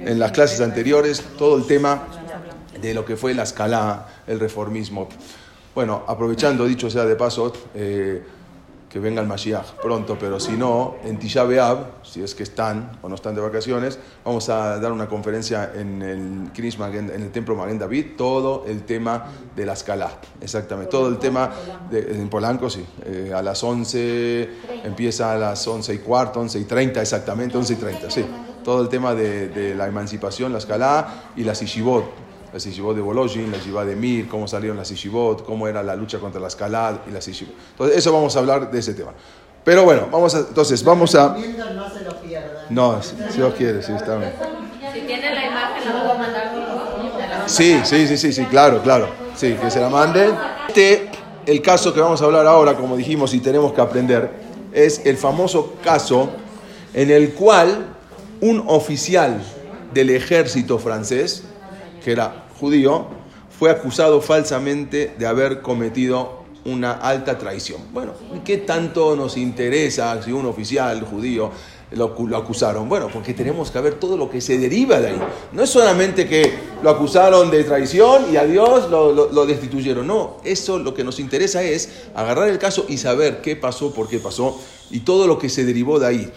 en las clases anteriores todo el tema de lo que fue la escala, el reformismo. Bueno, aprovechando, dicho sea de paso, eh, que venga el Mashiach pronto, pero si no, en Tisha B'Av, si es que están o no están de vacaciones, vamos a dar una conferencia en el en el Templo Maguen David, todo el tema de la escala, exactamente, todo el tema de, en Polanco, sí, eh, a las 11, empieza a las 11 y cuarto, 11 y 30, exactamente, 11 y 30, sí, todo el tema de, la emancipación, la escala y la Sishibot la Sishibot de Bolojin, la Yeshiva de Mir, cómo salieron las Sishibot, cómo era la lucha contra la escalada y las Sishibot. Entonces, eso vamos a hablar de ese tema. Pero bueno, vamos a, entonces, vamos a... No se lo pierdan. No, si Dios quiere, sí, está bien. Si tiene la imagen, la vamos a mandar. Sí, sí, sí, sí, sí, claro, claro. Sí, que se la manden. Este, el caso que vamos a hablar ahora, como dijimos y tenemos que aprender, es el famoso caso en el cual un oficial del ejército francés que era judío, fue acusado falsamente de haber cometido una alta traición. Bueno, ¿qué tanto nos interesa si un oficial judío lo, acusaron? Bueno, porque tenemos que ver todo lo que se deriva de ahí. No es solamente que lo acusaron de traición y a Dios lo, lo, destituyeron. No, eso lo que nos interesa es agarrar el caso y saber qué pasó, por qué pasó y todo lo que se derivó de ahí.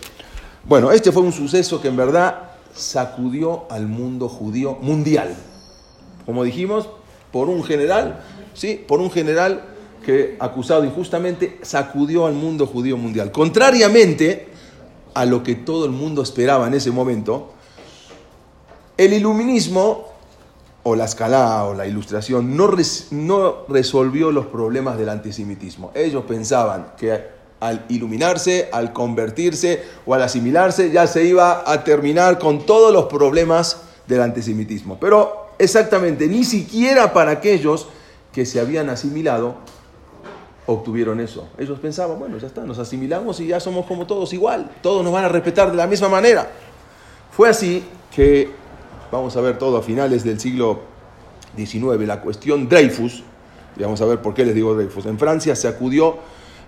Bueno, este fue un suceso que en verdad sacudió al mundo judío mundial como dijimos, por un general, ¿sí? Por un general que, acusado injustamente, sacudió al mundo judío mundial. Contrariamente a lo que todo el mundo esperaba en ese momento, el iluminismo, o la escala, o la ilustración, no, no resolvió los problemas del antisemitismo. Ellos pensaban que al iluminarse, al convertirse o al asimilarse, ya se iba a terminar con todos los problemas del antisemitismo. Pero exactamente, ni siquiera para aquellos que se habían asimilado obtuvieron eso. Ellos pensaban, bueno, ya está, nos asimilamos y ya somos como todos igual, todos nos van a respetar de la misma manera. Fue así que, vamos a ver todo a finales del siglo XIX, la cuestión Dreyfus, y vamos a ver por qué les digo Dreyfus, en Francia se acudió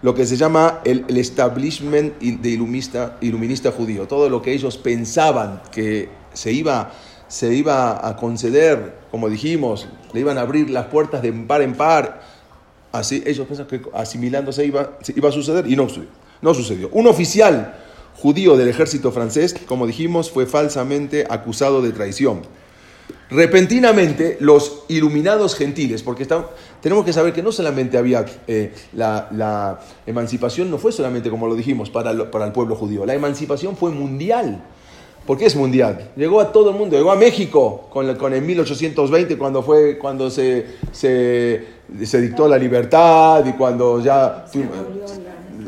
lo que se llama el, establishment de iluminista, iluminista judío, todo lo que ellos pensaban que se iba se iba a conceder, como dijimos, le iban a abrir las puertas de par en par. Así ellos pensaban que asimilándose iba, iba a suceder y no sucedió. No sucedió. Un oficial judío del ejército francés, como dijimos, fue falsamente acusado de traición. Repentinamente, los iluminados gentiles, porque tenemos que saber que no solamente había eh, la, emancipación, no fue solamente, como lo dijimos, para, para el pueblo judío, la emancipación fue mundial porque es mundial. Llegó a todo el mundo, llegó a México con, con el 1820 cuando fue cuando se, se, dictó la libertad y cuando ya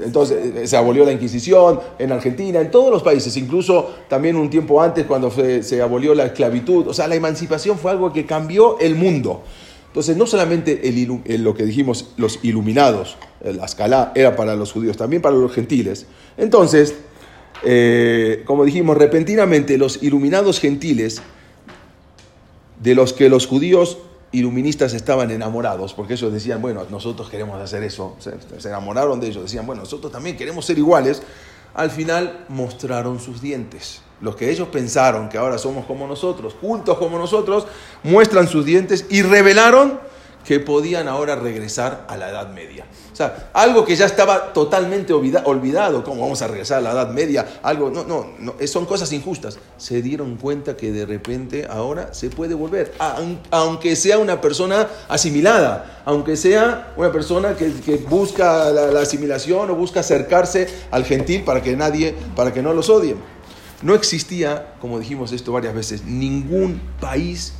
entonces eh, se abolió la Inquisición en Argentina, en todos los países, incluso también un tiempo antes cuando se, abolió la esclavitud. O sea, la emancipación fue algo que cambió el mundo. Entonces, no solamente lo que dijimos, los iluminados, la escala era para los judíos, también para los gentiles. Entonces, eh, como dijimos, repentinamente los iluminados gentiles, de los que los judíos iluministas estaban enamorados, porque ellos decían, bueno, nosotros queremos hacer eso, se, enamoraron de ellos, decían, bueno, nosotros también queremos ser iguales, al final mostraron sus dientes. Los que ellos pensaron que ahora somos como nosotros, cultos como nosotros, muestran sus dientes y revelaron que podían ahora regresar a la Edad Media. O sea, algo que ya estaba totalmente olvidado, ¿cómo vamos a regresar a la Edad Media? Algo, no, no, no, son cosas injustas. Se dieron cuenta que de repente ahora se puede volver, aunque sea una persona asimilada, aunque sea una persona que, busca la, la, asimilación o busca acercarse al gentil para que nadie, para que no los odien. No existía, como dijimos esto varias veces, ningún país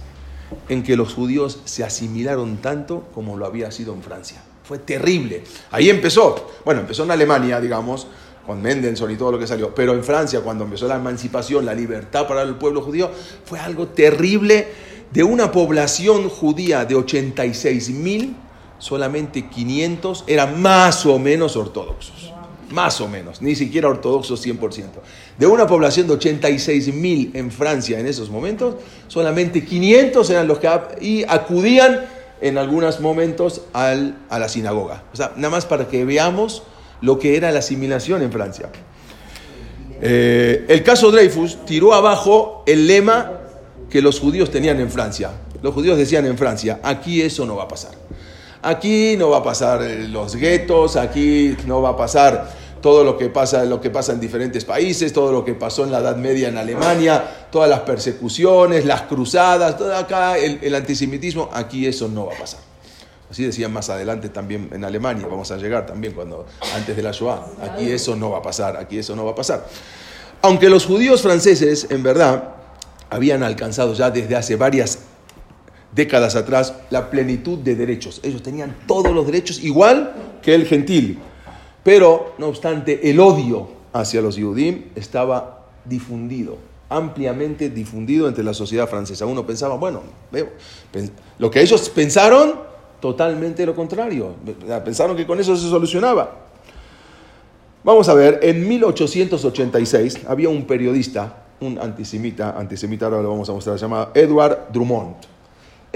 en que los judíos se asimilaron tanto como lo había sido en Francia. Fue terrible. Ahí empezó. Bueno, empezó en Alemania, digamos, con Mendelssohn y todo lo que salió. Pero en Francia, cuando empezó la emancipación, la libertad para el pueblo judío, fue algo terrible. De una población judía de 86 mil, solamente 500 eran más o menos ortodoxos más o menos, ni siquiera ortodoxos 100%. De una población de 86 mil en Francia en esos momentos, solamente 500 eran los que y acudían en algunos momentos al, a la sinagoga. O sea, nada más para que veamos lo que era la asimilación en Francia. Eh, el caso Dreyfus tiró abajo el lema que los judíos tenían en Francia. Los judíos decían en Francia, aquí eso no va a pasar. Aquí no va a pasar eh, los guetos, aquí no va a pasar todo lo que pasa, lo que pasa en diferentes países, todo lo que pasó en la Edad Media en Alemania, todas las persecuciones, las cruzadas, todo acá el, el antisemitismo, aquí eso no va a pasar. Así decían más adelante también en Alemania, vamos a llegar también cuando antes de la Shoah. Aquí eso no va a pasar, aquí eso no va a pasar. Aunque los judíos franceses, en verdad, habían alcanzado ya desde hace varias décadas atrás la plenitud de derechos. Ellos tenían todos los derechos igual que el gentil. Pero, no obstante, el odio hacia los Yudim estaba difundido, ampliamente difundido entre la sociedad francesa. Uno pensaba, bueno, lo que ellos pensaron, totalmente lo contrario. Pensaron que con eso se solucionaba. Vamos a ver, en 1886 había un periodista, un antisemita, antisemita ahora lo vamos a mostrar, se llama Edward Drummond.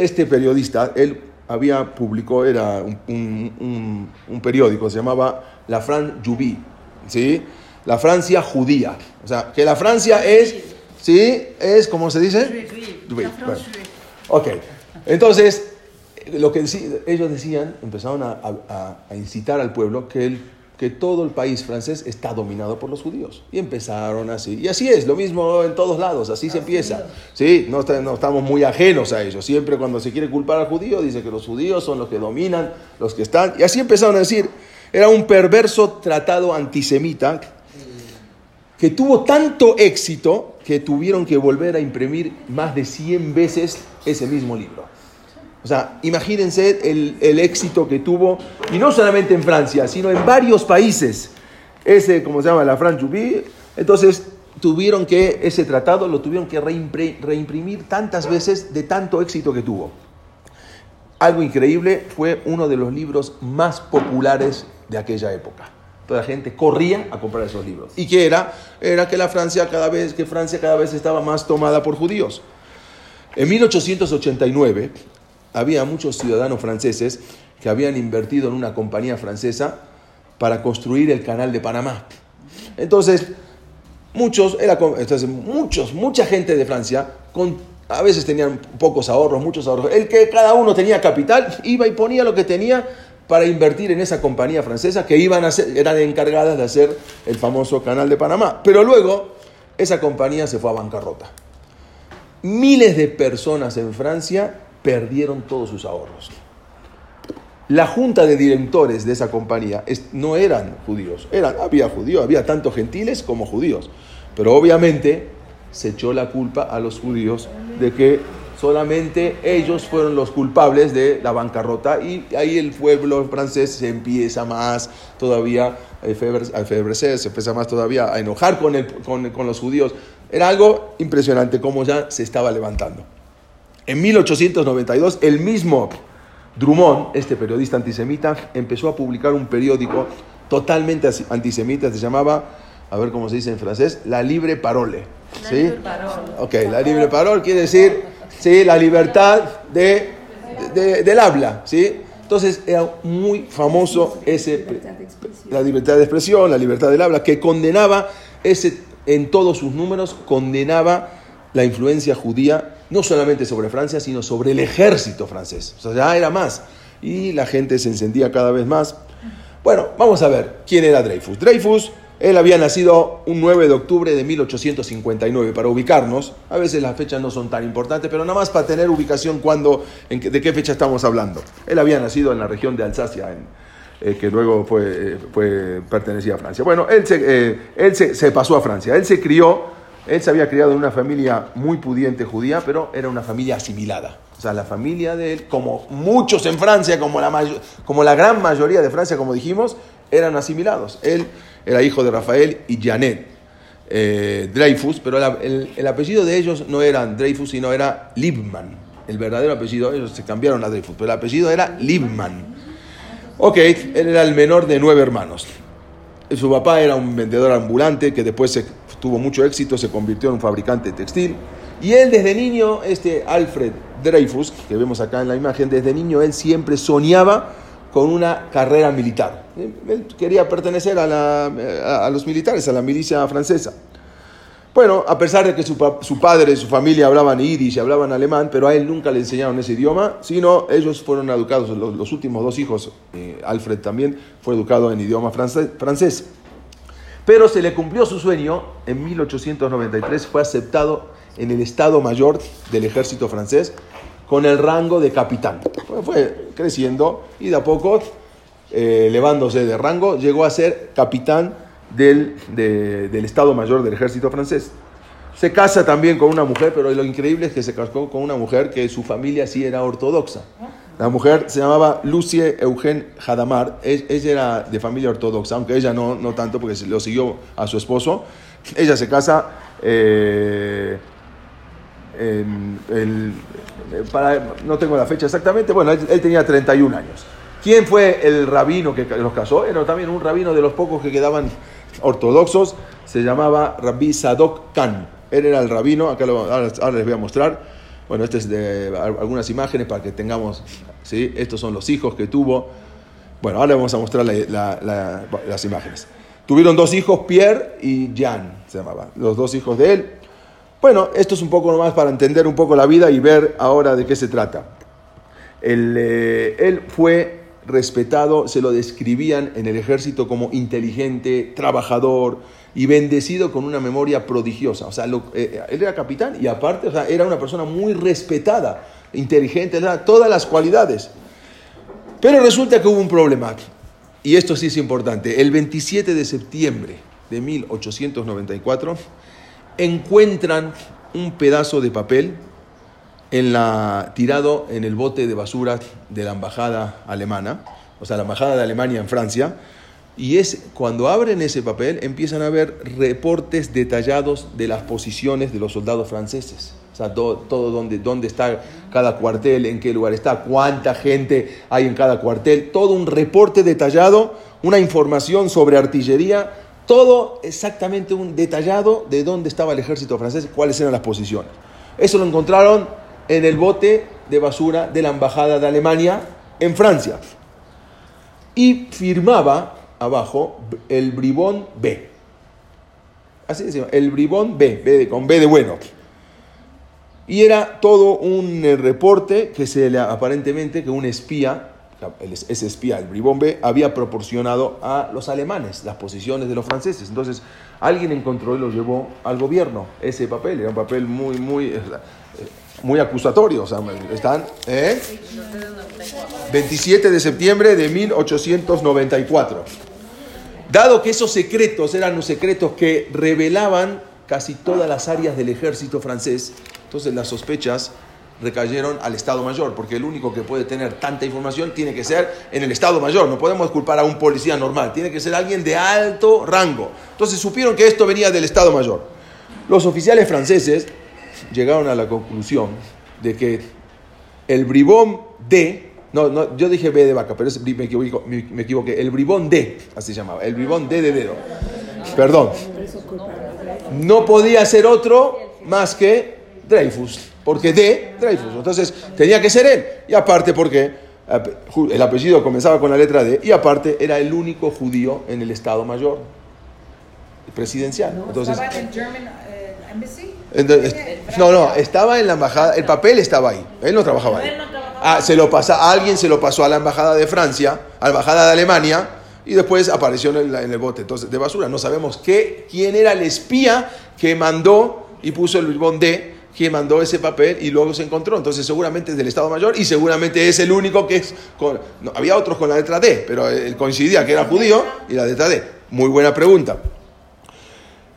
Este periodista, él había publicó, era un, periódico, se llamaba La France Juby, ¿sí? La Francia judía. O sea, que la Francia es, ¿sí? Es, ¿cómo se dice? Ok, entonces, lo que ellos decían, empezaron a, a incitar al pueblo que el que todo el país francés está dominado por los judíos. Y empezaron así. Y así es, lo mismo en todos lados, así se empieza. Sí, no, no, estamos muy ajenos a ello. Siempre cuando se quiere culpar al judío, dice que los judíos son los que dominan, los que están. Y así empezaron a decir, era un perverso tratado antisemita que tuvo tanto éxito que tuvieron que volver a imprimir más de 100 veces ese mismo libro. O sea, imagínense el, éxito que tuvo, y no solamente en Francia, sino en varios países. Ese, como se llama, la France. Entonces, tuvieron que, ese tratado lo tuvieron que reimprimir tantas veces de tanto éxito que tuvo. Algo increíble, fue uno de los libros más populares de aquella época. Toda la gente corría a comprar esos libros. ¿Y qué era? Era que la Francia cada vez, que Francia cada vez estaba más tomada por judíos. En 1889, había muchos ciudadanos franceses que habían invertido en una compañía francesa para construir el canal de Panamá. Entonces, muchos, era, entonces, muchos, mucha gente de Francia, con, a veces tenían pocos ahorros, muchos ahorros. El que cada uno tenía capital, iba y ponía lo que tenía para invertir en esa compañía francesa que iban a ser, eran encargadas de hacer el famoso canal de Panamá. Pero luego, esa compañía se fue a bancarrota. Miles de personas en Francia perdieron todos sus ahorros. La junta de directores de esa compañía no eran judíos, eran, había judíos, había tanto gentiles como judíos, pero obviamente se echó la culpa a los judíos de que solamente ellos fueron los culpables de la bancarrota y ahí el pueblo francés se empieza más todavía a enfebrecer, se empieza más todavía a enojar con, con, con los judíos. Era algo impresionante cómo ya se estaba levantando. En 1892, el mismo Drummond, este periodista antisemita, empezó a publicar un periódico totalmente antisemita, se llamaba, a ver cómo se dice en francés, La Libre Parole. ¿Sí? Ok, La Libre Parole quiere decir, sí, la libertad de, del habla, ¿sí? Entonces era muy famoso ese, la libertad de expresión, la libertad del habla, que condenaba ese, en todos sus números, condenaba la influencia judía no solamente sobre Francia, sino sobre el ejército francés. O sea, ya era más. Y la gente se encendía cada vez más. Bueno, vamos a ver quién era Dreyfus. Dreyfus, él había nacido un 9 de octubre de 1859. Para ubicarnos, a veces las fechas no son tan importantes, pero nada más para tener ubicación cuando, de qué fecha estamos hablando. Él había nacido en la región de Alsacia, eh, que luego fue, fue, pertenecía a Francia. Bueno, él, se, eh, él se pasó a Francia. Él se crió él se había criado en una familia muy pudiente judía, pero era una familia asimilada. O sea, la familia de él, como muchos en Francia, como la, como la gran mayoría de Francia, como dijimos, eran asimilados. Él era hijo de Rafael y Janet eh, Dreyfus, pero el, apellido de ellos no era Dreyfus, sino era Liebman. El verdadero apellido, ellos se cambiaron a Dreyfus, pero el apellido era Liebman. Ok, él era el menor de nueve hermanos. Su papá era un vendedor ambulante que después se tuvo mucho éxito, se convirtió en un fabricante textil. Y él desde niño, este Alfred Dreyfus, que vemos acá en la imagen, desde niño él siempre soñaba con una carrera militar. Él quería pertenecer a, los militares, a la milicia francesa. Bueno, a pesar de que su, padre y su familia hablaban yiddish hablaban alemán, pero a él nunca le enseñaron ese idioma, sino ellos fueron educados, los, últimos dos hijos, eh, Alfred también fue educado en idioma francés, Pero se le cumplió su sueño, en 1893 fue aceptado en el Estado Mayor del ejército francés con el rango de capitán. Fue creciendo y de a poco, eh, elevándose de rango, llegó a ser capitán del, del Estado Mayor del Ejército francés. Se casa también con una mujer, pero lo increíble es que se casó con una mujer que su familia sí era ortodoxa. La mujer se llamaba Lucie Eugène Hadamar. E, ella era de familia ortodoxa, aunque ella no, no tanto porque lo siguió a su esposo. Ella se casa eh, para, no tengo la fecha exactamente, bueno, él, tenía 31 años. ¿Quién fue el rabino que los casó? Era también un rabino de los pocos que quedaban ortodoxos, se llamaba Rabbi Sadok Khan. Él era el rabino, acá ahora, les voy a mostrar. Bueno, este es de algunas imágenes para que tengamos, ¿sí? Estos son los hijos que tuvo. Bueno, ahora vamos a mostrar las imágenes. Tuvieron dos hijos, Pierre y Jan, se llamaban, los dos hijos de él. Bueno, esto es un poco más para entender un poco la vida y ver ahora de qué se trata. Eh, él fue respetado, se lo describían en el ejército como inteligente, trabajador y bendecido con una memoria prodigiosa. O sea, eh, él era capitán y aparte o sea, era una persona muy respetada, inteligente, todas las cualidades. Pero resulta que hubo un problema, y esto sí es importante. El 27 de septiembre de 1894 encuentran un pedazo de papel en la, tirado en el bote de basura de la embajada alemana, o sea, la embajada de Alemania en Francia, y es cuando abren ese papel empiezan a ver reportes detallados de las posiciones de los soldados franceses. O sea, todo, todo donde, dónde está cada cuartel, en qué lugar está, cuánta gente hay en cada cuartel, todo un reporte detallado, una información sobre artillería, todo exactamente un detallado de dónde estaba el ejército francés, cuáles eran las posiciones. Eso lo encontraron en el bote de basura de la Embajada de Alemania en Francia. Y firmaba abajo el bribón B. Así decimos, el bribón B, con B de bueno. Y era todo un eh, reporte que se le aparentemente que un espía, ese espía, el bribón B, había proporcionado a los alemanes las posiciones de los franceses. Entonces, alguien encontró y lo llevó al gobierno. Ese papel era un papel muy, muy muy acusatorio. O sea, están, 27 ¿eh? de septiembre de 1894. Dado que esos secretos eran los secretos que revelaban casi todas las áreas del ejército francés, entonces las sospechas recayeron al Estado Mayor, porque el único que puede tener tanta información tiene que ser en el Estado Mayor. No podemos culpar a un policía normal, tiene que ser alguien de alto rango. Entonces supieron que esto venía del Estado Mayor. Los oficiales franceses llegaron a la conclusión de que el bribón D, no, no, yo dije B de vaca, pero me, equivoqué, el bribón D, así se llamaba, el bribón D de dedo, perdón, no podía ser otro más que Dreyfus, porque D, Dreyfus, entonces tenía que ser él, y aparte porque el apellido comenzaba con la letra D, y aparte era el único judío en el Estado Mayor presidencial. Entonces, no, no, estaba en la embajada, el papel estaba ahí, él no trabajaba ahí. Ah, se lo pasa, alguien se lo pasó a la embajada de Francia, a la embajada de Alemania, y después apareció en el, bote entonces, de basura. No sabemos qué, quién era el espía que mandó y puso el Luis D, que mandó ese papel y luego se encontró. Entonces seguramente es del Estado Mayor y seguramente es el único que es... había otros con la letra D, pero él coincidía que era judío y la letra D. Muy buena pregunta.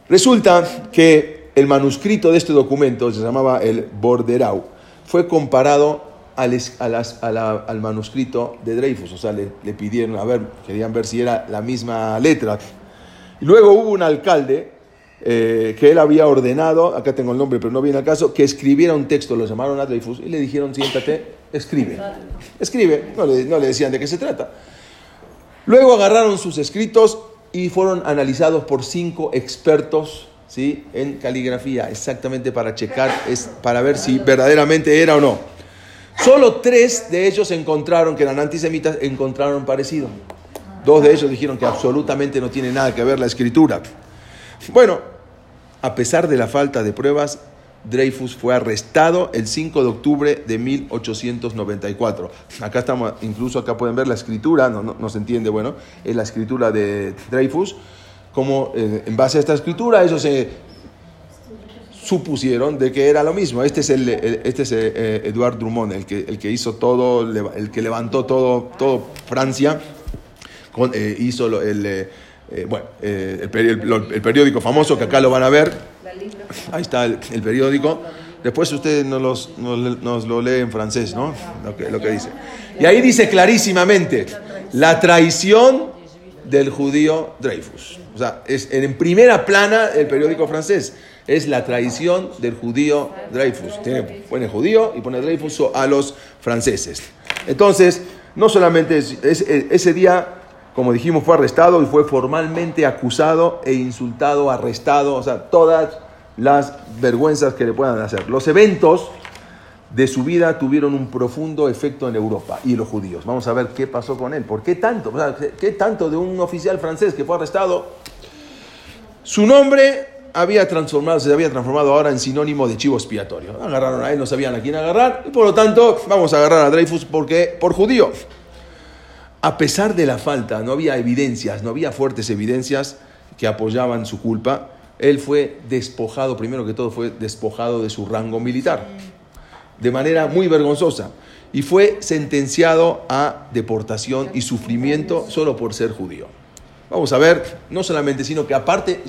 Resulta que el manuscrito de este documento, se llamaba el Borderau, fue comparado al, manuscrito de Dreyfus, o sea, le, pidieron, a ver, querían ver si era la misma letra. Luego hubo un alcalde eh, que él había ordenado, acá tengo el nombre, pero no viene al caso, que escribiera un texto, lo llamaron a Dreyfus y le dijeron, siéntate, escribe. Escribe, no le, no le decían de qué se trata. Luego agarraron sus escritos y fueron analizados por cinco expertos ¿sí? en caligrafía, exactamente para checar, es para ver si verdaderamente era o no. Solo tres de ellos encontraron, que eran antisemitas, encontraron parecido. Dos de ellos dijeron que absolutamente no tiene nada que ver la escritura. Bueno, A pesar de la falta de pruebas, Dreyfus fue arrestado el 5 de octubre de 1894. Acá estamos, incluso acá pueden ver la escritura, no, no, se entiende, bueno, es la escritura de Dreyfus. Como eh, en base a esta escritura, ellos se supusieron de que era lo mismo. Este es, el, este es eh, Eduard Drummond, el que, el que hizo todo, el que levantó todo, todo Francia, con, eh, hizo el, bueno, el, periódico famoso, que acá lo van a ver Ahí está el, periódico. Después ustedes nos, nos, lo leen en francés, ¿no? Lo que, lo que dice. Y ahí dice clarísimamente, la traición del judío Dreyfus. O sea, es en primera plana el periódico francés. Es la traición del judío Dreyfus. Tiene, pone judío y pone Dreyfus a los franceses. Entonces, no solamente ese día, como dijimos, fue arrestado y fue formalmente acusado e insultado, arrestado. O sea, todas las vergüenzas que le puedan hacer. Los eventos de su vida tuvieron un profundo efecto en Europa y los judíos. Vamos a ver qué pasó con él. ¿Por qué tanto? ¿Qué tanto de un oficial francés que fue arrestado? Su nombre había transformado, se había transformado ahora en sinónimo de chivo expiatorio. Agarraron a él, no sabían a quién agarrar, y por lo tanto vamos a agarrar a Dreyfus porque, por judío. A pesar de la falta, no había evidencias, no había fuertes evidencias que apoyaban su culpa él fue despojado, primero que todo fue despojado de su rango militar, de manera muy vergonzosa, y fue sentenciado a deportación y sufrimiento solo por ser judío. Vamos a ver, no solamente, sino que aparte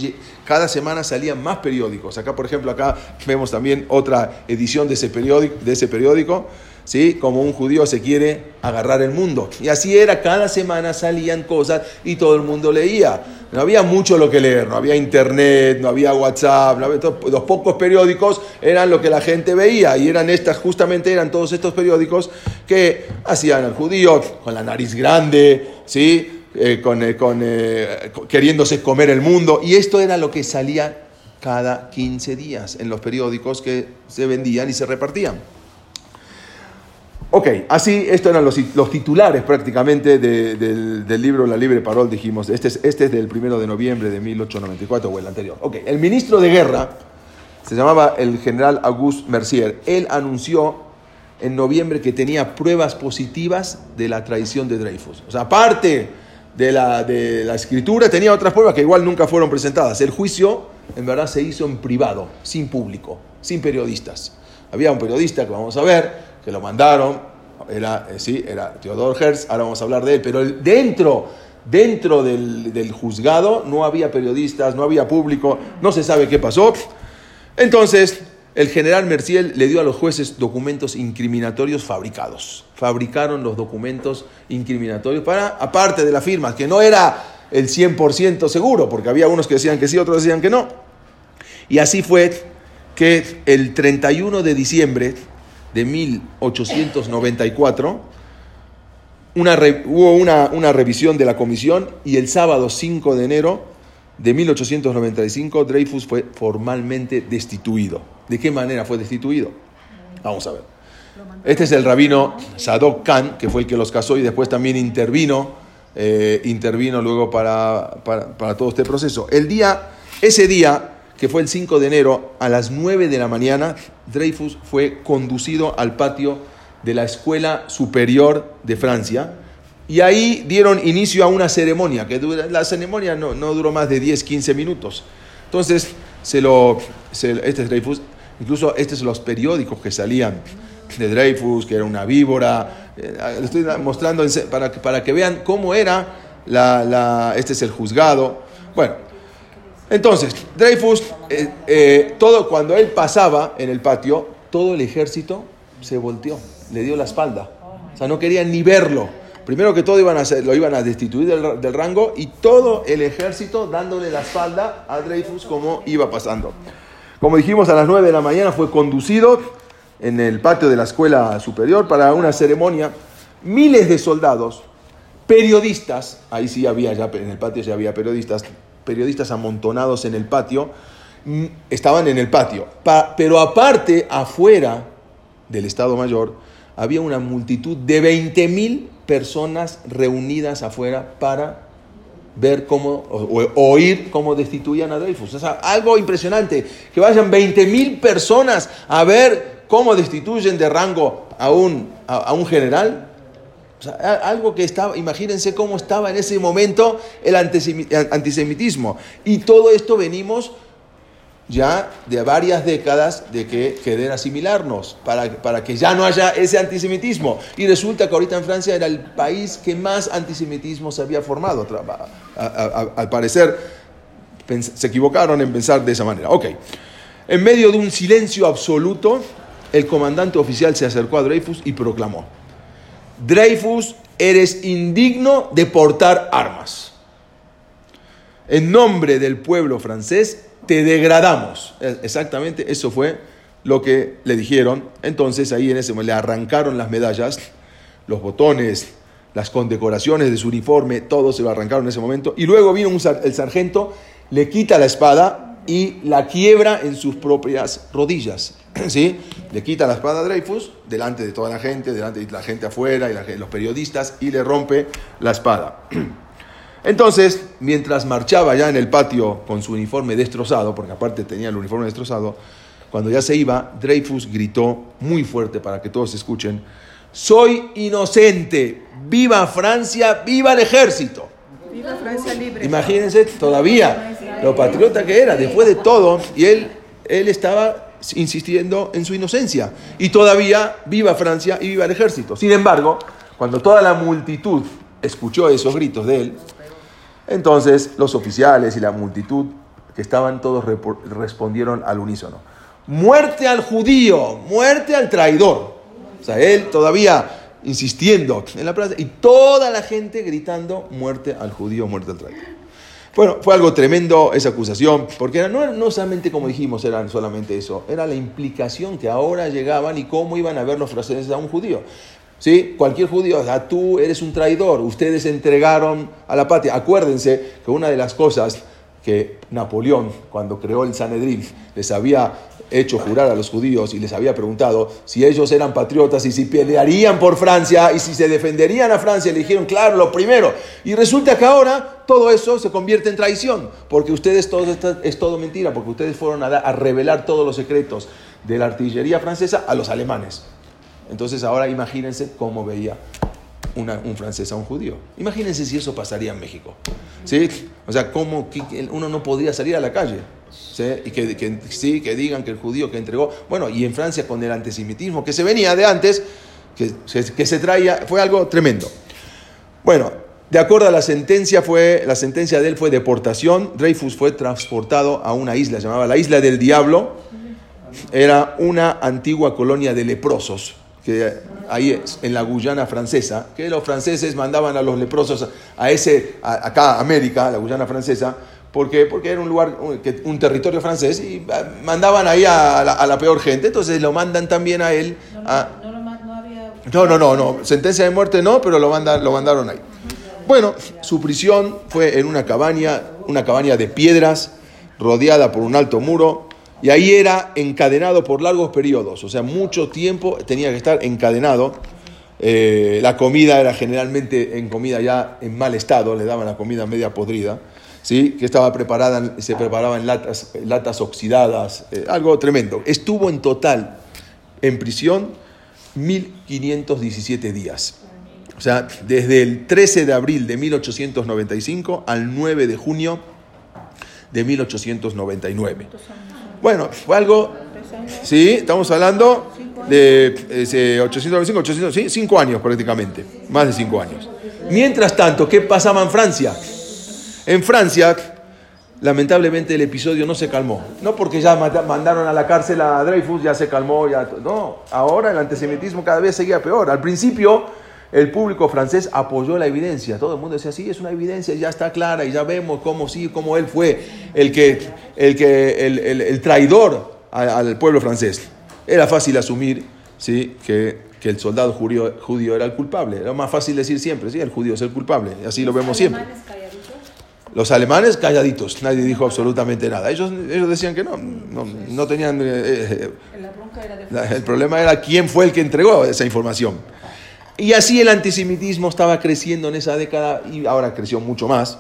cada semana salían más periódicos. Acá, por ejemplo, acá vemos también otra edición de ese periódico, de ese periódico ¿sí? Como un judío se quiere agarrar el mundo. Y así era, cada semana salían cosas y todo el mundo leía. No había mucho lo que leer, no había internet, no había WhatsApp, los pocos periódicos eran lo que la gente veía y eran estas, justamente eran todos estos periódicos que hacían al judío con la nariz grande, ¿sí? Eh, con, eh, eh, queriéndose comer el mundo y esto era lo que salía cada 15 días en los periódicos que se vendían y se repartían. Ok, así, estos eran los, titulares prácticamente del, libro La Libre Parol, dijimos. Este es, este es del primero de noviembre de 1894 o el anterior. Ok, el ministro de guerra se llamaba el general Auguste Mercier. Él anunció en noviembre que tenía pruebas positivas de la traición de Dreyfus. O sea, aparte de la, de la escritura, tenía otras pruebas que igual nunca fueron presentadas. El juicio, en verdad, se hizo en privado, sin público, sin periodistas. Había un periodista que vamos a ver que lo mandaron, era, eh, sí, era Theodor Herz, ahora vamos a hablar de él, pero dentro, dentro del, juzgado no había periodistas, no había público, no se sabe qué pasó. Entonces, el general Merciel le dio a los jueces documentos incriminatorios fabricados. Fabricaron los documentos incriminatorios para, aparte de la firma, que no era el 100% seguro, porque había unos que decían que sí, otros decían que no. Y así fue que el 31 de diciembre de 1894, una hubo una, una, revisión de la comisión y el sábado 5 de enero de 1895 Dreyfus fue formalmente destituido. ¿De qué manera fue destituido? Vamos a ver. Este es el rabino Sadok Khan, que fue el que los casó y después también intervino, eh, intervino luego para, para, para todo este proceso. El día, ese día, que fue el 5 de enero, a las 9 de la mañana, Dreyfus fue conducido al patio de la Escuela Superior de Francia y ahí dieron inicio a una ceremonia, que la ceremonia no, duró más de 10, 15 minutos. Entonces, se lo, este es Dreyfus, incluso estos son los periódicos que salían de Dreyfus, que era una víbora, eh, estoy mostrando para, para que vean cómo era, la, este es el juzgado. Bueno, entonces, Dreyfus, eh, eh, todo, cuando él pasaba en el patio, todo el ejército se volteó, le dio la espalda. O sea, no querían ni verlo. Primero que todo iban a lo iban a destituir del, rango y todo el ejército dándole la espalda a Dreyfus como iba pasando. Como dijimos, a las 9 de la mañana fue conducido en el patio de la escuela superior para una ceremonia. Miles de soldados, periodistas, ahí sí había, ya en el patio ya había periodistas, periodistas amontonados en el patio, mm, estaban en el patio. pero aparte, afuera del Estado Mayor, había una multitud de 20.000 personas reunidas afuera para ver cómo, o, oír cómo destituían a Dreyfus. O sea, algo impresionante, que vayan 20 mil personas a ver cómo destituyen de rango a un, a, un general. O sea, algo que estaba, imagínense cómo estaba en ese momento el antisemitismo. Y todo esto venimos ya de varias décadas de que querer asimilarnos para, para, que ya no haya ese antisemitismo. Y resulta que ahorita en Francia era el país que más antisemitismo se había formado. al parecer se equivocaron en pensar de esa manera. Ok, en medio de un silencio absoluto, el comandante oficial se acercó a Dreyfus y proclamó, Dreyfus, eres indigno de portar armas. En nombre del pueblo francés, te degradamos. Exactamente eso fue lo que le dijeron. Entonces ahí en ese momento le arrancaron las medallas, los botones, las condecoraciones de su uniforme, todo se lo arrancaron en ese momento. Y luego vino el sargento, le quita la espada y la quiebra en sus propias rodillas. ¿Sí? Le quita la espada a Dreyfus delante de toda la gente, delante de la gente afuera y los periodistas y le rompe la espada. Entonces, mientras marchaba ya en el patio con su uniforme destrozado, porque aparte tenía el uniforme destrozado, cuando ya se iba, Dreyfus gritó muy fuerte para que todos escuchen, soy inocente, viva Francia, viva el ejército. Viva Francia libre. Imagínense todavía lo patriota que era, después de todo, y él, él estaba insistiendo en su inocencia. Y todavía viva Francia y viva el ejército. Sin embargo, cuando toda la multitud escuchó esos gritos de él, entonces los oficiales y la multitud que estaban todos respondieron al unísono. Muerte al judío, muerte al traidor. O sea, él todavía insistiendo en la plaza y toda la gente gritando muerte al judío, muerte al traidor. Bueno, fue algo tremendo esa acusación, porque no, solamente como dijimos era solamente eso, era la implicación que ahora llegaban y cómo iban a ver los franceses a un judío. ¿Sí? Cualquier judío, tú eres un traidor, ustedes entregaron a la patria. Acuérdense que una de las cosas que Napoleón, cuando creó el Sanedrín, les había hecho jurar a los judíos y les había preguntado si ellos eran patriotas y si pelearían por Francia y si se defenderían a Francia. Le dijeron, claro, lo primero. Y resulta que ahora todo eso se convierte en traición, porque ustedes, todo es todo mentira, porque ustedes fueron a, a revelar todos los secretos de la artillería francesa a los alemanes. Entonces ahora imagínense cómo veía un francés a un judío. Imagínense si eso pasaría en México. ¿Sí? O sea, cómo uno no podría salir a la calle. Y que, sí, que digan que el judío que entregó. Bueno, y en Francia con el antisemitismo que se venía de antes, que, que se traía, fue algo tremendo. Bueno, de acuerdo a la sentencia, fue, la sentencia de él fue deportación. Dreyfus fue transportado a una isla, llamaba la Isla del Diablo. Era una antigua colonia de leprosos que ahí en la Guyana francesa, que los franceses mandaban a los leprosos a ese, acá a América, la Guyana francesa, porque, porque era un lugar, un, territorio francés, y ah, mandaban ahí a la, peor gente, entonces lo mandan también a él. No, no, no, no, sentencia de muerte no, pero lo, mandan, lo mandaron ahí. Bueno, su prisión fue en una cabaña, una cabaña de piedras, rodeada por un alto muro, y ahí era encadenado por largos periodos, o sea, mucho tiempo tenía que estar encadenado. Eh, la comida era generalmente en comida ya en mal estado, le daban la comida media podrida, ¿sí? que estaba preparada, se preparaba en latas, latas oxidadas, eh, algo tremendo. Estuvo en total en prisión 1517 días. O sea, desde el 13 de abril de 1895 al 9 de junio de 1899. Bueno, fue algo, sí, estamos hablando de 895, 800, sí, cinco años prácticamente, más de cinco años. Mientras tanto, ¿qué pasaba en Francia? En Francia, lamentablemente el episodio no se calmó. No porque ya mandaron a la cárcel a Dreyfus, ya se calmó, ya... No, ahora el antisemitismo cada vez seguía peor. Al principio el público francés apoyó la evidencia. Todo el mundo decía, sí, es una evidencia, ya está clara y ya vemos cómo sí, cómo él fue el que, el, que, el, traidor al pueblo francés. Era fácil asumir ¿sí? que, que el soldado judío, judío, era el culpable. Era más fácil decir siempre, sí, el judío es el culpable. Y así lo vemos siempre. Los alemanes calladitos, nadie dijo absolutamente nada. Ellos, ellos decían que no, no, tenían... Eh, eh, el problema era quién fue el que entregó esa información. Y así el antisemitismo estaba creciendo en esa década y ahora creció mucho más.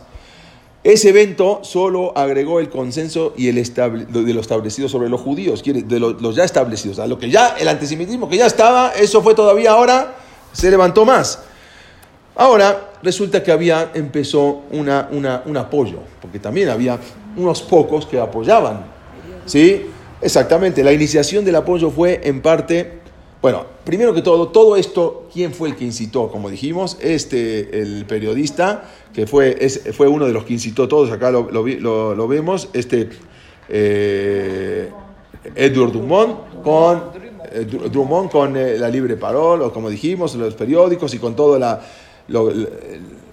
Ese evento solo agregó el consenso y el de lo establecido sobre los judíos, de los ya establecidos, lo que ya, el antisemitismo que ya estaba, eso fue todavía ahora, se levantó más. Ahora resulta que había, empezó una, un apoyo, porque también había unos pocos que apoyaban, ¿sí? Exactamente, la iniciación del apoyo fue en parte bueno, primero que todo, todo esto, ¿quién fue el que incitó? Como dijimos, este, el periodista, que fue, fue uno de los que incitó todos, acá lo, lo, vemos, este eh, Edward Drummond, con, eh, Drummond con eh, la libre parola, o como dijimos, los periódicos y con todo la, lo,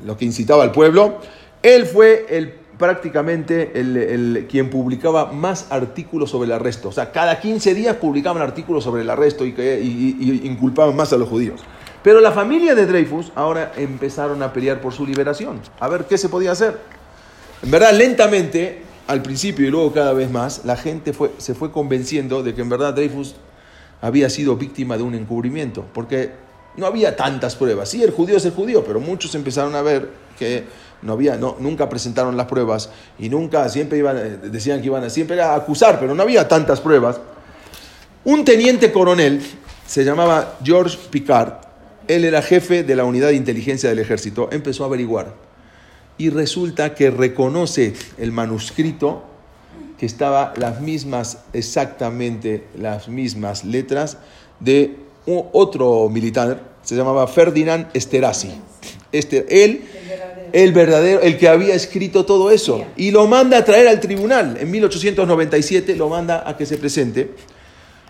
lo que incitaba al pueblo. Él fue el prácticamente el, quien publicaba más artículos sobre el arresto. O sea, cada 15 días publicaban artículos sobre el arresto y, que, inculpaban más a los judíos. Pero la familia de Dreyfus ahora empezaron a pelear por su liberación. A ver qué se podía hacer. En verdad, lentamente, al principio y luego cada vez más, la gente fue, se fue convenciendo de que en verdad Dreyfus había sido víctima de un encubrimiento. Porque no había tantas pruebas. Sí, el judío es el judío, pero muchos empezaron a ver que no había, no, nunca presentaron las pruebas y nunca, siempre iban, eh, decían que iban a, siempre acusar, pero no había tantas pruebas. Un teniente coronel se llamaba George Picard, él era jefe de la unidad de inteligencia del ejército, empezó a averiguar y resulta que reconoce el manuscrito que estaba las mismas, exactamente las mismas letras de otro militar, se llamaba Ferdinand Esterhazy. Este, él el verdadero, el que había escrito todo eso. Y lo manda a traer al tribunal. En 1897 lo manda a que se presente.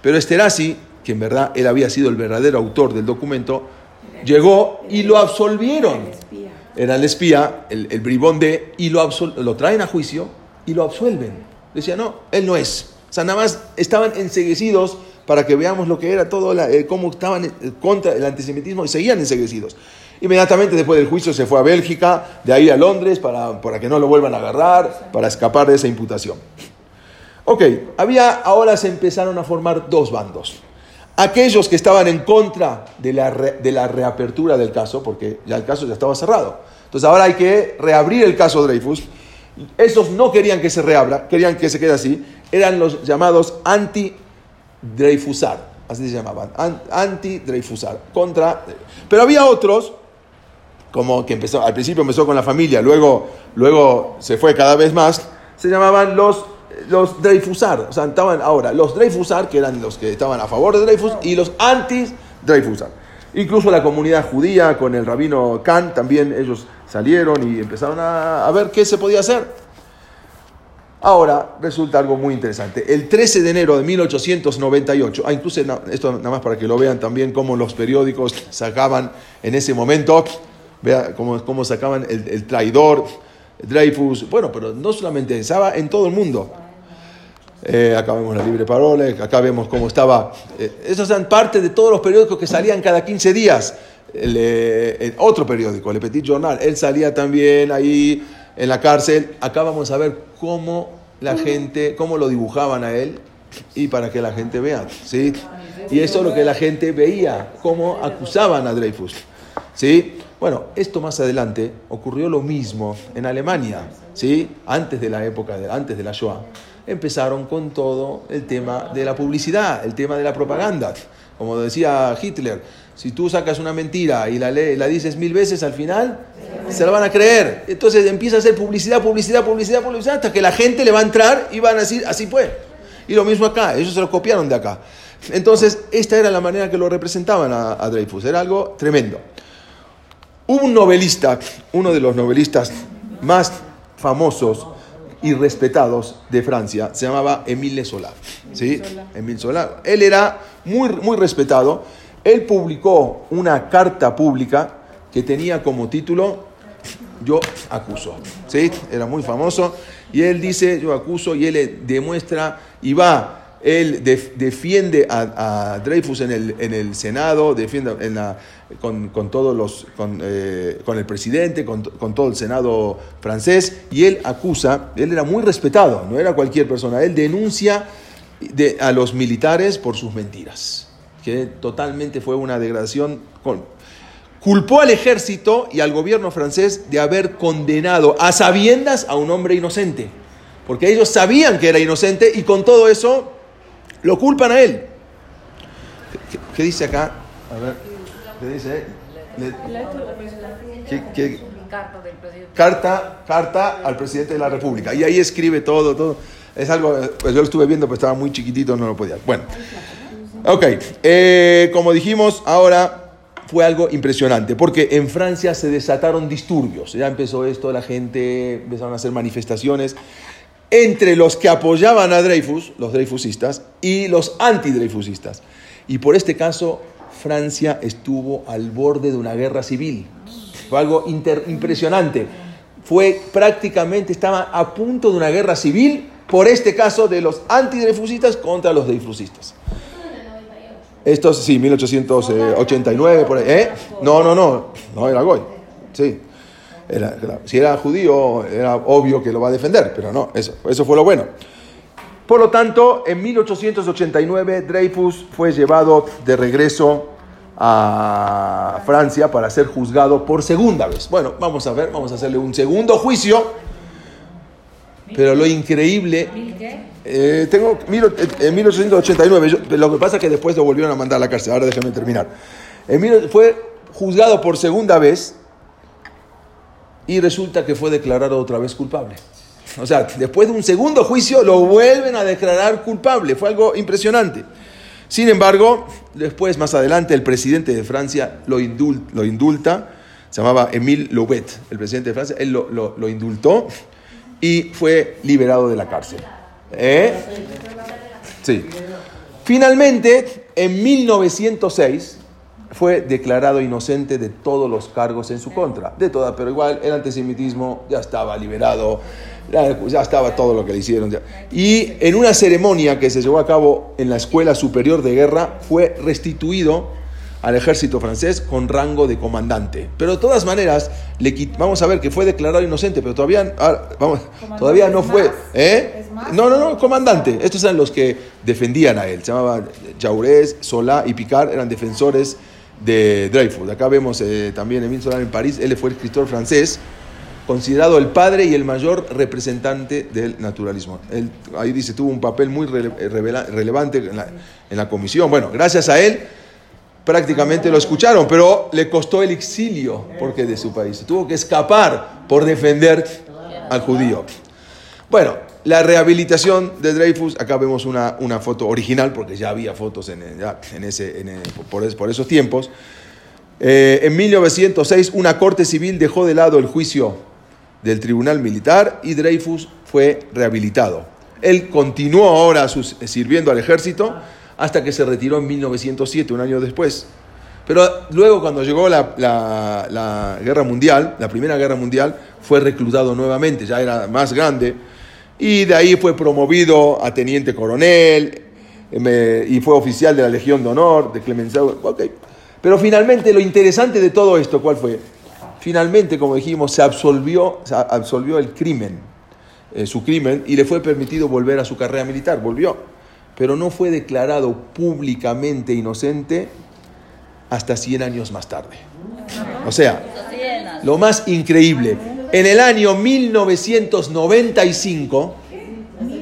Pero Esterasi, que en verdad él había sido el verdadero autor del documento, llegó y lo absolvieron. Era el espía, el, el bribón de, y lo, lo traen a juicio y lo absuelven. Decía, no, él no es. O sea, nada más estaban enseguecidos para que veamos lo que era todo, eh, cómo estaban contra el antisemitismo y seguían enseguecidos. Inmediatamente después del juicio se fue a Bélgica, de ahí a Londres, para, para que no lo vuelvan a agarrar, para escapar de esa imputación. Ok, había, ahora se empezaron a formar dos bandos. Aquellos que estaban en contra de la, de la reapertura del caso, porque ya el caso ya estaba cerrado. Entonces ahora hay que reabrir el caso Dreyfus. Esos no querían que se reabra, querían que se quede así. Eran los llamados anti-Dreyfusar, así se llamaban, anti-Dreyfusar. Contra, pero había otros como que empezó, al principio empezó con la familia, luego, luego se fue cada vez más, se llamaban los, los Dreyfusar, o sea, estaban ahora los Dreyfusar, que eran los que estaban a favor de Dreyfus, y los anti-Dreyfusar. Incluso la comunidad judía con el rabino Khan, también ellos salieron y empezaron a, ver qué se podía hacer. Ahora resulta algo muy interesante. El 13 de enero de 1898, ah, incluso esto nada más para que lo vean también cómo los periódicos sacaban en ese momento Vea cómo, cómo sacaban el, traidor, Dreyfus. Bueno, pero no solamente estaba en todo el mundo. Eh, acá vemos la libre parola, acá vemos cómo estaba. Eh, esos eran parte de todos los periódicos que salían cada 15 días. El, eh, otro periódico, el Petit Journal, él salía también ahí en la cárcel. Acá vamos a ver cómo la gente, cómo lo dibujaban a él y para que la gente vea. ¿sí? Y eso es lo que la gente veía, cómo acusaban a Dreyfus. ¿sí? Bueno, esto más adelante ocurrió lo mismo en Alemania, ¿sí? Antes de la época, de, antes de la Shoah. Empezaron con todo el tema de la publicidad, el tema de la propaganda. Como decía Hitler, si tú sacas una mentira y la, la dices mil veces, al final se la van a creer. Entonces empieza a hacer publicidad, publicidad, publicidad, publicidad, hasta que la gente le va a entrar y van a decir, así fue. Y lo mismo acá, ellos se lo copiaron de acá. Entonces, esta era la manera que lo representaban a, a Dreyfus, era algo tremendo. Un novelista, uno de los novelistas más famosos y respetados de Francia, se llamaba Émile Zola. ¿sí? Émile Zola. Él era muy, muy respetado. Él publicó una carta pública que tenía como título Yo acuso. ¿sí? Era muy famoso. Y él dice Yo acuso y él demuestra y va él defiende a, Dreyfus en el, en el Senado, defiende en la, con, todos los, con, eh, con el presidente, con, todo el Senado francés, y él acusa, él era muy respetado, no era cualquier persona, él denuncia a los militares por sus mentiras, que totalmente fue una degradación. Con, culpó al ejército y al gobierno francés de haber condenado a sabiendas a un hombre inocente. Porque ellos sabían que era inocente y con todo eso lo culpan a él. ¿Qué, dice acá? A ver, ¿qué dice? Carta, carta al presidente de la República. Y ahí escribe todo, todo. Es algo, pues yo lo estuve viendo, pero estaba muy chiquitito, no lo podía. Bueno, ok. Eh, como dijimos, ahora fue algo impresionante, porque en Francia se desataron disturbios. Ya empezó esto, la gente empezaron a hacer manifestaciones entre los que apoyaban a Dreyfus, los Dreyfusistas, y los anti-Dreyfusistas. Y por este caso, Francia estuvo al borde de una guerra civil. Fue algo impresionante. Fue prácticamente, estaba a punto de una guerra civil por este caso de los antidreyfusistas contra los dreyfusistas. Estos, sí, 1889, por ahí. ¿eh? No, no, no, no era Goy. Sí. Si era judío, era obvio que lo va a defender, pero no, eso, eso fue lo bueno. Por lo tanto, en 1889 Dreyfus fue llevado de regreso a Francia para ser juzgado por segunda vez. Bueno, vamos a ver, vamos a hacerle un segundo juicio. Pero lo increíble... Eh, tengo eh, en 1889, lo que pasa es que después lo volvieron a mandar a la cárcel, ahora déjenme terminar. En, fue juzgado por segunda vez y resulta que fue declarado otra vez culpable. O sea, después de un segundo juicio lo vuelven a declarar culpable. Fue algo impresionante. Sin embargo, después, más adelante, el presidente de Francia lo, indulta. Se llamaba Émile Loubet, el presidente de Francia. Él lo, indultó y fue liberado de la cárcel. ¿Eh? Sí. Finalmente, en 1906, fue declarado inocente de todos los cargos en su contra. De toda, pero igual el antisemitismo ya estaba liberado ya estaba todo lo que le hicieron. Y en una ceremonia que se llevó a cabo en la Escuela Superior de Guerra, fue restituido al ejército francés con rango de comandante. Pero de todas maneras, le vamos a ver que fue declarado inocente, pero todavía, ah, vamos, todavía no fue. ¿eh? No, no, no, comandante. Estos eran los que defendían a él. Se llamaban Jaurès, Solá y Picard, eran defensores de Dreyfus. Acá vemos eh, también Emile Solá en París, él fue escritor francés considerado el padre y el mayor representante del naturalismo. Él, ahí dice, tuvo un papel muy relevante en la, comisión. Bueno, gracias a él prácticamente lo escucharon, pero le costó el exilio porque de su país. Tuvo que escapar por defender al judío. Bueno, la rehabilitación de Dreyfus, acá vemos una, una foto original, porque ya había fotos en, en ese, por, por, esos tiempos. Eh, en 1906, una corte civil dejó de lado el juicio del tribunal militar y Dreyfus fue rehabilitado. Él continuó ahora sirviendo al ejército hasta que se retiró en 1907, un año después. Pero luego cuando llegó la, la, guerra mundial, la primera guerra mundial, fue reclutado nuevamente, ya era más grande, y de ahí fue promovido a teniente coronel y fue oficial de la Legión de Honor, de Clemenceau. Okay. Pero finalmente lo interesante de todo esto, ¿cuál fue? Finalmente, como dijimos, se absolvió, absolvió el crimen, eh, su crimen, y le fue permitido volver a su carrera militar. Volvió. Pero no fue declarado públicamente inocente hasta 100 años más tarde. O sea, lo más increíble, en el año 1995,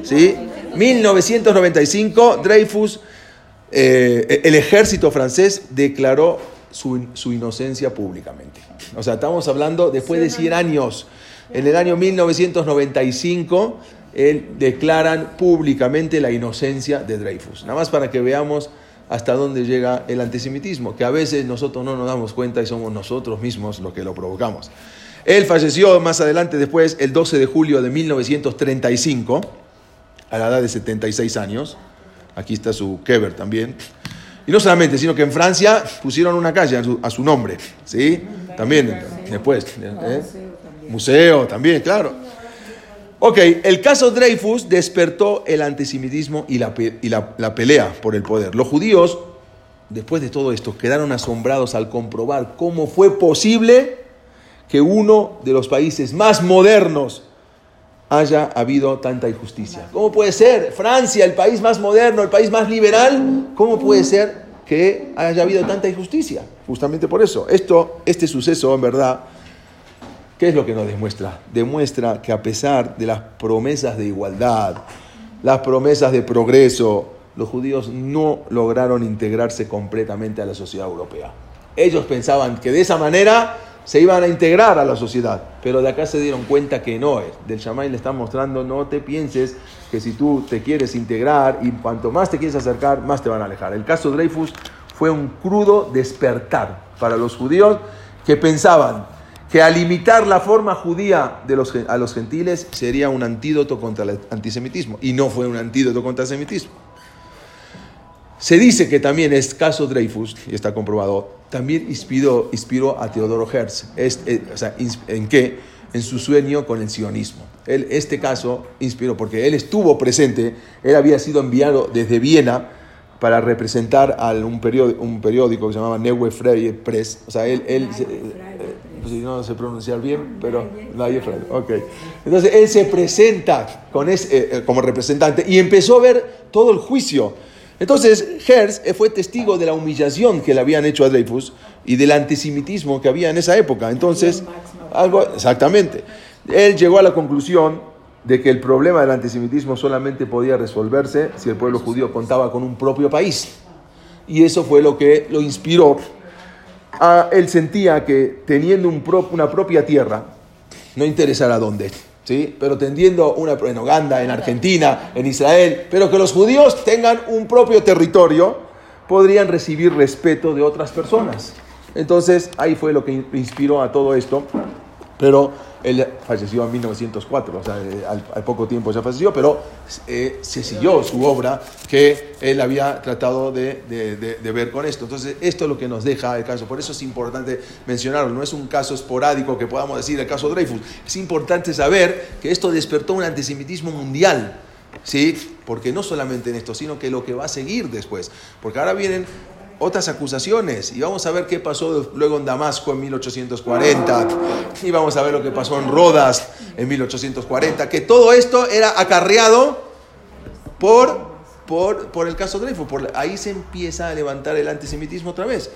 ¿sí? 1995, Dreyfus, eh, el ejército francés declaró su, su inocencia públicamente. O sea, estamos hablando después de 100 años. En el año 1995 él, declaran públicamente la inocencia de Dreyfus. Nada más para que veamos hasta dónde llega el antisemitismo, que a veces nosotros no nos damos cuenta y somos nosotros mismos los que lo provocamos. Él falleció más adelante después, el 12 de julio de 1935, a la edad de 76 años. Aquí está su Keber también. Y no solamente, sino que en Francia pusieron una calle a su, nombre. ¿sí? También, después. ¿eh? Museo, también, claro. Ok, el caso Dreyfus despertó el antisemitismo y, la, y la, pelea por el poder. Los judíos, después de todo esto, quedaron asombrados al comprobar cómo fue posible que uno de los países más modernos haya habido tanta injusticia. ¿Cómo puede ser? Francia, el país más moderno, el país más liberal, ¿cómo puede ser que haya habido tanta injusticia. Justamente por eso. Esto, este suceso, en verdad, ¿qué es lo que nos demuestra? Demuestra que a pesar de las promesas de igualdad, las promesas de progreso, los judíos no lograron integrarse completamente a la sociedad europea. Ellos pensaban que de esa manera se iban a integrar a la sociedad, pero de acá se dieron cuenta que no es. Del Shamay le están mostrando, no te pienses que si tú te quieres integrar y cuanto más te quieres acercar, más te van a alejar. El caso de Dreyfus fue un crudo despertar para los judíos que pensaban que al limitar la forma judía de los, a los gentiles sería un antídoto contra el antisemitismo, y no fue un antídoto contra el antisemitismo. Se dice que también es caso Dreyfus, y está comprobado, también inspiró, inspiró a Teodoro Herz. Eh, ¿En qué? En su sueño con el sionismo. Él, este caso inspiró, porque él estuvo presente, él había sido enviado desde Viena para representar a un, periódico, un periódico que se llamaba Neue Freie Press. O sea, él, él eh, pues, no sé pronunciar bien, pero Neue Freie, ok. Entonces, él se presenta con ese, eh, como representante y empezó a ver todo el juicio entonces, Hertz eh, fue testigo de la humillación que le habían hecho a Dreyfus y del antisemitismo que había en esa época. Entonces, algo, exactamente. Él llegó a la conclusión de que el problema del antisemitismo solamente podía resolverse si el pueblo judío contaba con un propio país. Y eso fue lo que lo inspiró. A, él sentía que teniendo una propia tierra, no interesara dónde, pero tendiendo una, en Uganda, en Argentina, en Israel, pero que los judíos tengan un propio territorio, podrían recibir respeto de otras personas. Entonces ahí fue lo que inspiró a todo esto, pero él falleció en 1904, o sea, eh, al, poco tiempo ya falleció, pero eh, se siguió su obra que él había tratado de, de, ver con esto. Entonces, esto es lo que nos deja el caso. Por eso es importante mencionarlo. No es un caso esporádico que podamos decir el caso Dreyfus. Es importante saber que esto despertó un antisemitismo mundial. ¿Sí? Porque no solamente en esto, sino que lo que va a seguir después. Porque ahora vienen otras acusaciones. Y vamos a ver qué pasó luego en Damasco en 1840. Y vamos a ver lo que pasó en Rodas en 1840. Que todo esto era acarreado por, por, por el caso Dreyfus. Por, ahí se empieza a levantar el antisemitismo otra vez.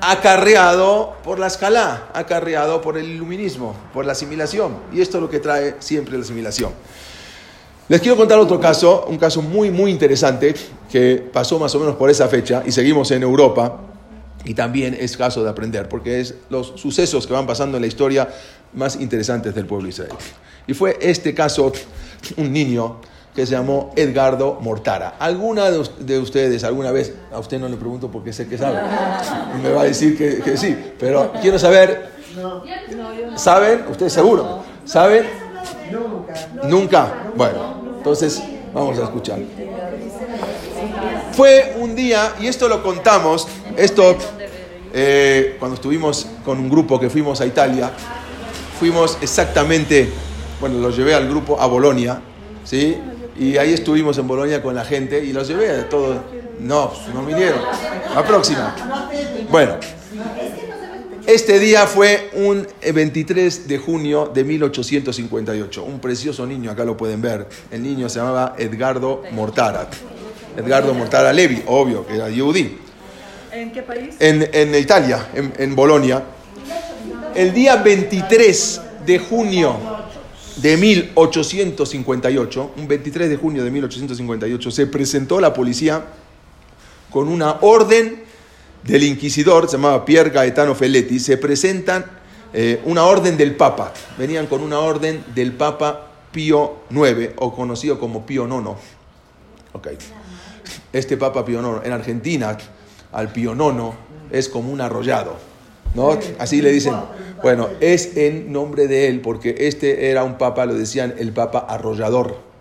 Acarreado por la escala, acarreado por el iluminismo, por la asimilación. Y esto es lo que trae siempre la asimilación. Les quiero contar otro caso, un caso muy, muy interesante que pasó más o menos por esa fecha y seguimos en Europa y también es caso de aprender porque es los sucesos que van pasando en la historia más interesantes del pueblo de Israel. Y fue este caso, un niño que se llamó Edgardo Mortara. ¿Alguna de ustedes alguna vez, a usted no le pregunto porque sé que sabe, me va a decir que, que sí, pero quiero saber, ¿saben? ¿Ustedes seguro? ¿Saben? Nunca. ¿Nunca? Bueno, entonces, vamos a escuchar. Fue un día, y esto lo contamos, esto eh, cuando estuvimos con un grupo que fuimos a Italia, fuimos exactamente, bueno, los llevé al grupo a Bolonia, ¿sí? Y ahí estuvimos en Bolonia con la gente y los llevé a todos. No, pues, no vinieron. La próxima. Bueno, este día fue un 23 eh, de junio de 1858. Un precioso niño, acá lo pueden ver. El niño se llamaba Edgardo Mortara. Edgardo Mortara Levi, obvio, que era Yehudi. ¿En qué país? En, Italia, en, en Bolonia. El día 23 de junio de 1858, un 23 de junio de 1858, se presentó la policía con una orden del inquisidor, se llamaba Pier Gaetano Felletti, se presentan eh, una orden del Papa. Venían con una orden del Papa Pío IX, o conocido como Pío IX. Okay. Este Papa Pío IX, en Argentina, al Pío IX es como un arrollado. ¿no? Así le dicen. Bueno, es en nombre de él, porque este era un papa, lo decían el papa arrollador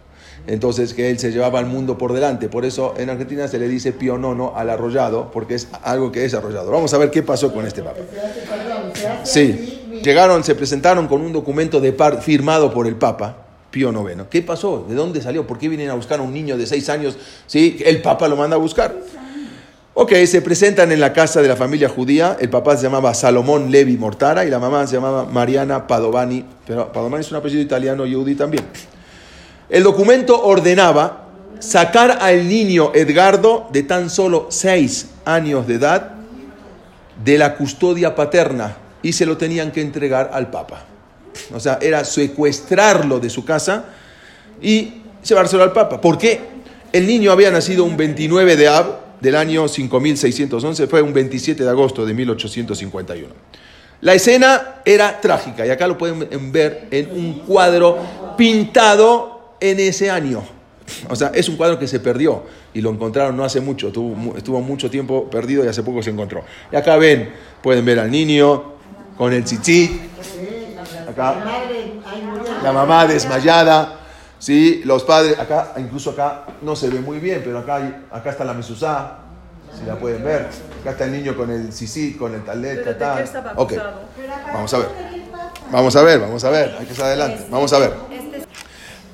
entonces que él se llevaba al mundo por delante. Por eso en Argentina se le dice pionono al arrollado, porque es algo que es arrollado. Vamos a ver qué pasó con este papa. Sí, llegaron, se presentaron con un documento de par, firmado por el papa. Pío IX. ¿Qué pasó? ¿De dónde salió? ¿Por qué vienen a buscar a un niño de seis años? ¿Sí? El Papa lo manda a buscar. Ok, se presentan en la casa de la familia judía. El papá se llamaba Salomón Levi Mortara y la mamá se llamaba Mariana Padovani. Pero Padovani es un apellido italiano, yudí también. El documento ordenaba sacar al niño Edgardo de tan solo seis años de edad de la custodia paterna y se lo tenían que entregar al Papa. O sea, era secuestrarlo de su casa y llevárselo al Papa. ¿Por qué? El niño había nacido un 29 de Ab del año 5611, fue un 27 de agosto de 1851. La escena era trágica y acá lo pueden ver en un cuadro pintado en ese año. O sea, es un cuadro que se perdió y lo encontraron no hace mucho, estuvo, mucho tiempo perdido y hace poco se encontró. Y acá ven, pueden ver al niño con el chichi, acá la mamá desmayada, ¿sí? los padres, acá, incluso acá no se ve muy bien, pero acá, acá está la mesusá, si la pueden ver. Acá está el niño con el sisi, con el talet, tal. Ok, vamos a ver. Vamos a ver, vamos a ver, hay que estar adelante. Vamos a ver.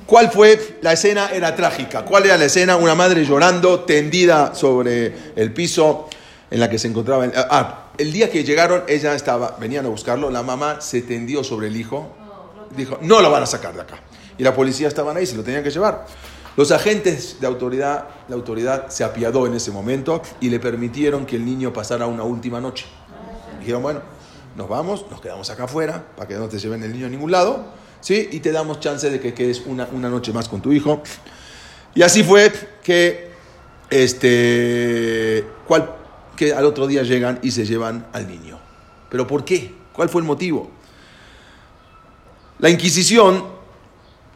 ¿Cuál fue? La escena era trágica. ¿Cuál era la escena? Una madre llorando, tendida sobre el piso en la que se encontraba. Ah, el día que llegaron, ella estaba, venían a buscarlo, la mamá se tendió sobre el hijo, dijo, no lo van a sacar de acá. Y la policía estaban ahí, se lo tenían que llevar. Los agentes de autoridad, la autoridad se apiadó en ese momento y le permitieron que el niño pasara una última noche. Dijeron, bueno, nos vamos, nos quedamos acá afuera para que no te lleven el niño a ningún lado, ¿sí? Y te damos chance de que quedes una, una noche más con tu hijo. Y así fue que, este, cual, que al otro día llegan y se llevan al niño. ¿Pero por qué? ¿Cuál fue el motivo? La Inquisición,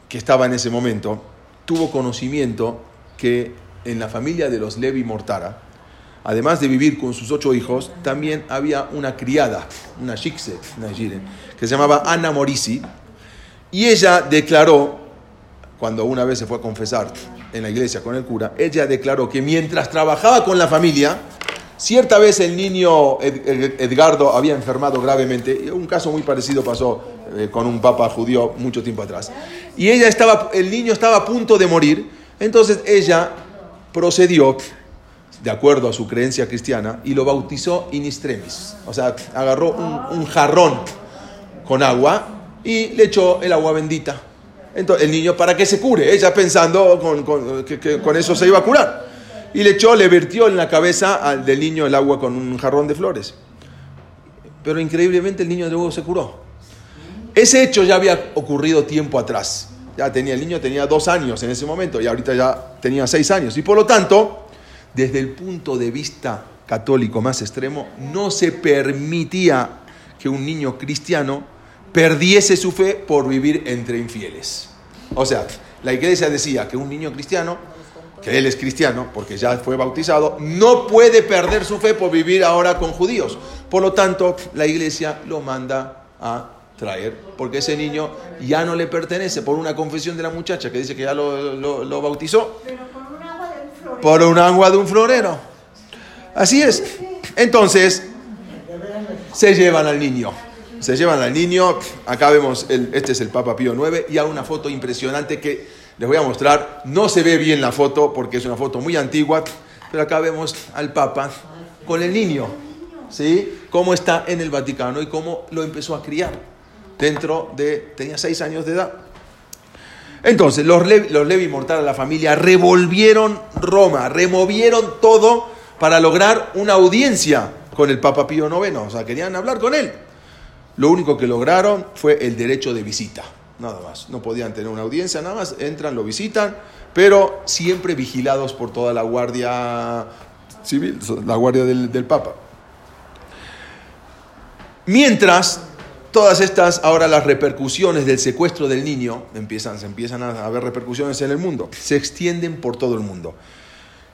que estaba en ese momento, tuvo conocimiento que en la familia de los Levi Mortara, además de vivir con sus ocho hijos, también había una criada, una shikse, una que se llamaba Ana Morisi, y ella declaró, cuando una vez se fue a confesar en la iglesia con el cura, ella declaró que mientras trabajaba con la familia, cierta vez el niño Edgardo había enfermado gravemente, un caso muy parecido pasó eh, con un papa judío mucho tiempo atrás, y ella estaba, el niño estaba a punto de morir, entonces ella procedió de acuerdo a su creencia cristiana, y lo bautizó in extremis. O sea, agarró un, jarrón con agua y le echó el agua bendita. Entonces, el niño para que se cure, ella pensando que, con eso se iba a curar. Y le echó, le vertió en la cabeza al, del niño el agua con un jarrón de flores. Pero increíblemente el niño luego se curó. Ese hecho ya había ocurrido tiempo atrás. Ya tenía, el niño tenía dos años en ese momento y ahorita ya tenía seis años. Y por lo tanto, desde el punto de vista católico más extremo, no se permitía que un niño cristiano perdiese su fe por vivir entre infieles. O sea, la iglesia decía que un niño cristiano, que él es cristiano porque ya fue bautizado, no puede perder su fe por vivir ahora con judíos. Por lo tanto, la iglesia lo manda a traer, porque ese niño ya no le pertenece por una confesión de la muchacha que dice que ya lo, bautizó. por un agua de un florero. Así es. Entonces, se llevan al niño. Se llevan al niño. Acá vemos, el, este es el Papa Pío IX y hay una foto impresionante que les voy a mostrar. No se ve bien la foto porque es una foto muy antigua, pero acá vemos al Papa con el niño. ¿Sí? Cómo está en el Vaticano y cómo lo empezó a criar dentro de, tenía seis años de edad. Entonces, los, Levi, los Levi Mortal, la familia, revolvieron Roma, removieron todo para lograr una audiencia con el Papa Pío IX. O sea, querían hablar con él. Lo único que lograron fue el derecho de visita, nada más. No podían tener una audiencia, nada más. Entran, lo visitan, pero siempre vigilados por toda la guardia civil, la guardia del, Papa. Mientras Todas estas, ahora las repercusiones del secuestro del niño, empiezan, se empiezan a haber repercusiones en el mundo, se extienden por todo el mundo.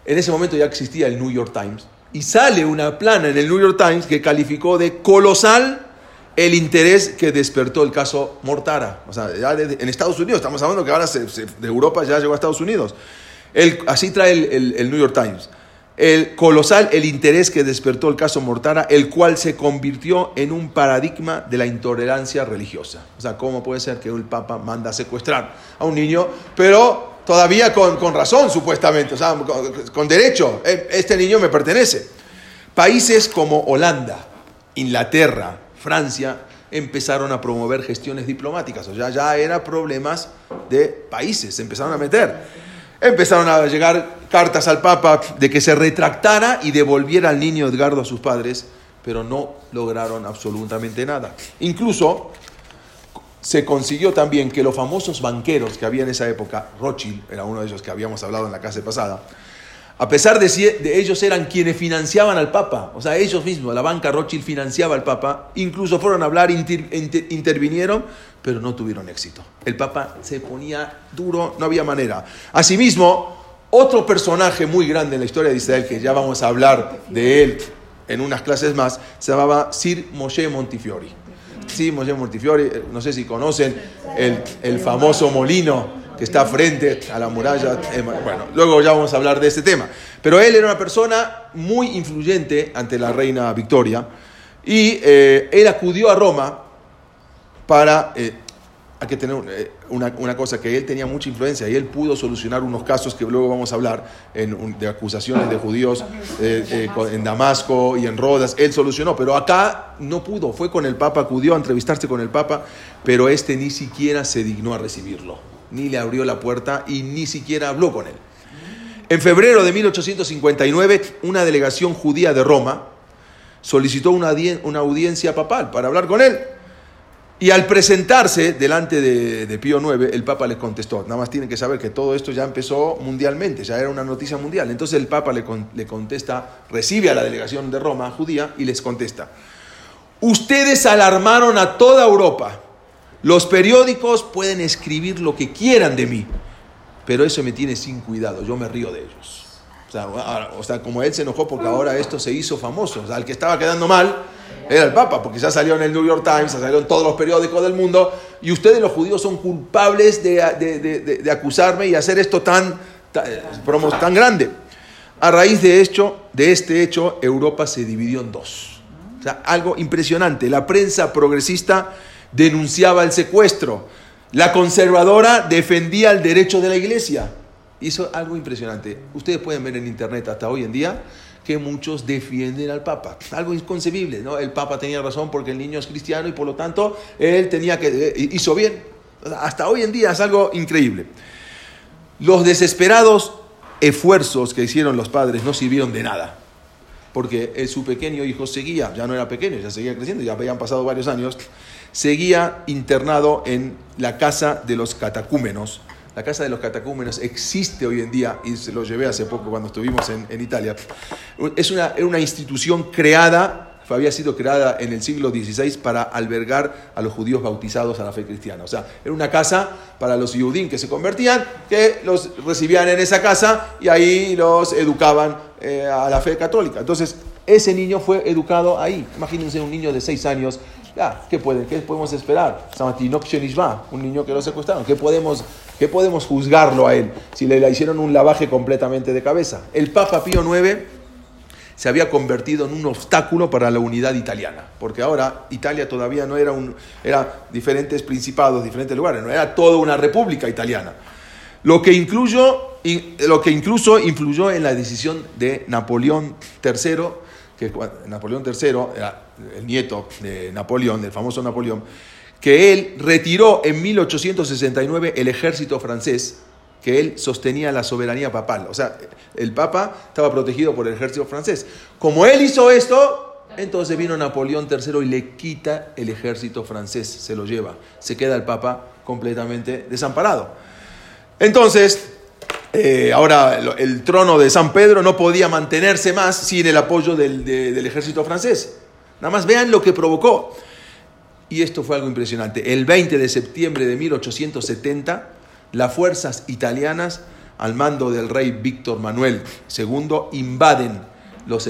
En ese momento ya existía el New York Times y sale una plana en el New York Times que calificó de colosal el interés que despertó el caso Mortara. O sea, ya en Estados Unidos, estamos hablando que ahora de Europa ya llegó a Estados Unidos. así trae el New York Times el colosal el interés que despertó el caso Mortara, el cual se convirtió en un paradigma de la intolerancia religiosa. O sea, ¿cómo puede ser que el Papa manda a secuestrar a un niño, pero todavía con, razón, supuestamente, o sea, con, derecho? Eh, este niño me pertenece. Países como Holanda, Inglaterra, Francia, empezaron a promover gestiones diplomáticas, o sea, ya eran problemas de países, se empezaron a meter. Empezaron a llegar cartas al Papa de que se retractara y devolviera al niño Edgardo a sus padres, pero no lograron absolutamente nada. Incluso se consiguió también que los famosos banqueros que había en esa época, Rothschild era uno de ellos que habíamos hablado en la clase pasada, a pesar de, de ellos eran quienes financiaban al Papa, o sea, ellos mismos, la banca Rothschild financiaba al Papa, incluso fueron a hablar, intervinieron, pero no tuvieron éxito. El Papa se ponía duro, no había manera. Asimismo, otro personaje muy grande en la historia de Israel, que ya vamos a hablar de él en unas clases más, se llamaba Sir Moshe Montifiori. Sí, Moshe Montifiori, eh, no sé si conocen el, el famoso molino que está frente a la muralla. Eh, bueno, luego ya vamos a hablar de este tema. Pero él era una persona muy influyente ante la reina Victoria y eh, él acudió a Roma para hay que tener eh, una, cosa, que él tenía mucha influencia y él pudo solucionar unos casos que luego vamos a hablar de acusaciones de judíos eh, eh, en Damasco y en Rodas. Él solucionó, pero acá no pudo. Fue con el Papa, acudió a entrevistarse con el Papa, pero este ni siquiera se dignó a recibirlo, ni le abrió la puerta y ni siquiera habló con él. En febrero de 1859, una delegación judía de Roma solicitó una audiencia papal para hablar con él. Y al presentarse delante de, Pío IX, el Papa les contestó, nada más tienen que saber que todo esto ya empezó mundialmente, ya era una noticia mundial. Entonces el Papa le, le contesta, recibe a la delegación de Roma judía y les contesta, ustedes alarmaron a toda Europa, los periódicos pueden escribir lo que quieran de mí, pero eso me tiene sin cuidado, yo me río de ellos. O sea, como él se enojó porque ahora esto se hizo famoso, o sea, el que estaba quedando mal era el Papa, porque ya salió en el New York Times, ya salió en todos los periódicos del mundo, y ustedes los judíos son culpables de, acusarme y hacer esto tan, tan, tan grande. A raíz de, de este hecho, Europa se dividió en dos. O sea, algo impresionante. La prensa progresista denunciaba el secuestro. La conservadora defendía el derecho de la iglesia. Hizo algo impresionante. Ustedes pueden ver en internet hasta hoy en día que muchos defienden al Papa. Algo inconcebible, ¿no? El Papa tenía razón porque el niño es cristiano y por lo tanto él tenía que, eh, hizo bien. Hasta hoy en día es algo increíble. Los desesperados esfuerzos que hicieron los padres no sirvieron de nada, porque su pequeño hijo seguía, ya no era pequeño, ya seguía creciendo, ya habían pasado varios años, seguía internado en la casa de los catacúmenos, la Casa de los Catacúmenos existe hoy en día, y se lo llevé hace poco cuando estuvimos en, Italia. Es una, una institución creada, había sido creada en el siglo XVI para albergar a los judíos bautizados a la fe cristiana. O sea, era una casa para los judíos que se convertían, que los recibían en esa casa y ahí los educaban eh, a la fe católica. Entonces, ese niño fue educado ahí. Imagínense un niño de seis años ¿qué, puede, ¿qué podemos esperar? Un niño que lo secuestraron. ¿Qué podemos ¿Qué podemos juzgarlo a él si le hicieron un lavaje completamente de cabeza? El Papa Pío IX se había convertido en un obstáculo para la unidad italiana, porque ahora Italia todavía no era un, era diferentes principados, diferentes lugares, no era toda una república italiana. Lo que, incluyó, lo que incluso influyó en la decisión de Napoleón III, que Napoleón III era el nieto de Napoleón, del famoso Napoleón, que él retiró en 1869 el ejército francés, que él sostenía la soberanía papal. O sea, el papa estaba protegido por el ejército francés. Como él hizo esto, entonces vino Napoleón III y le quita el ejército francés, se lo lleva. Se queda el papa completamente desamparado. Entonces, eh, ahora el trono de San Pedro no podía mantenerse más sin el apoyo del, del ejército francés. Nada más vean lo que provocó. Y esto fue algo impresionante. El 20 de septiembre de 1870, las fuerzas italianas, al mando del rey Víctor Manuel II, invaden los,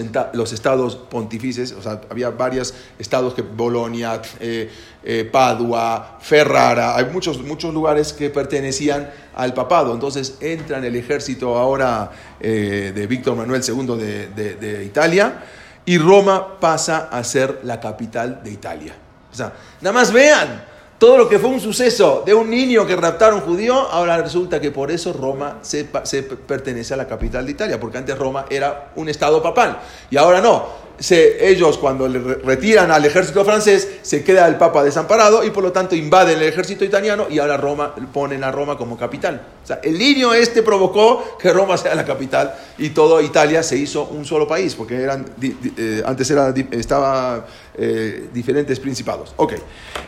estados pontifices, o sea, había varios estados que Bolonia, eh, eh, Padua, Ferrara, hay muchos, muchos lugares que pertenecían al papado. Entonces entra en el ejército ahora eh, de Víctor Manuel II de Italia y Roma pasa a ser la capital de Italia. O sea, nada más vean todo lo que fue un suceso de un niño que raptaron judío, ahora resulta que por eso Roma se, pertenece a la capital de Italia, porque antes Roma era un estado papal y ahora no. Se, ellos cuando le retiran al ejército francés, se queda el Papa desamparado y por lo tanto invaden el ejército italiano y ahora Roma, ponen a Roma como capital. O sea, el niño este provocó que Roma sea la capital y toda Italia se hizo un solo país, porque eran, eh, antes era, estaba eh, diferentes principados. Ok,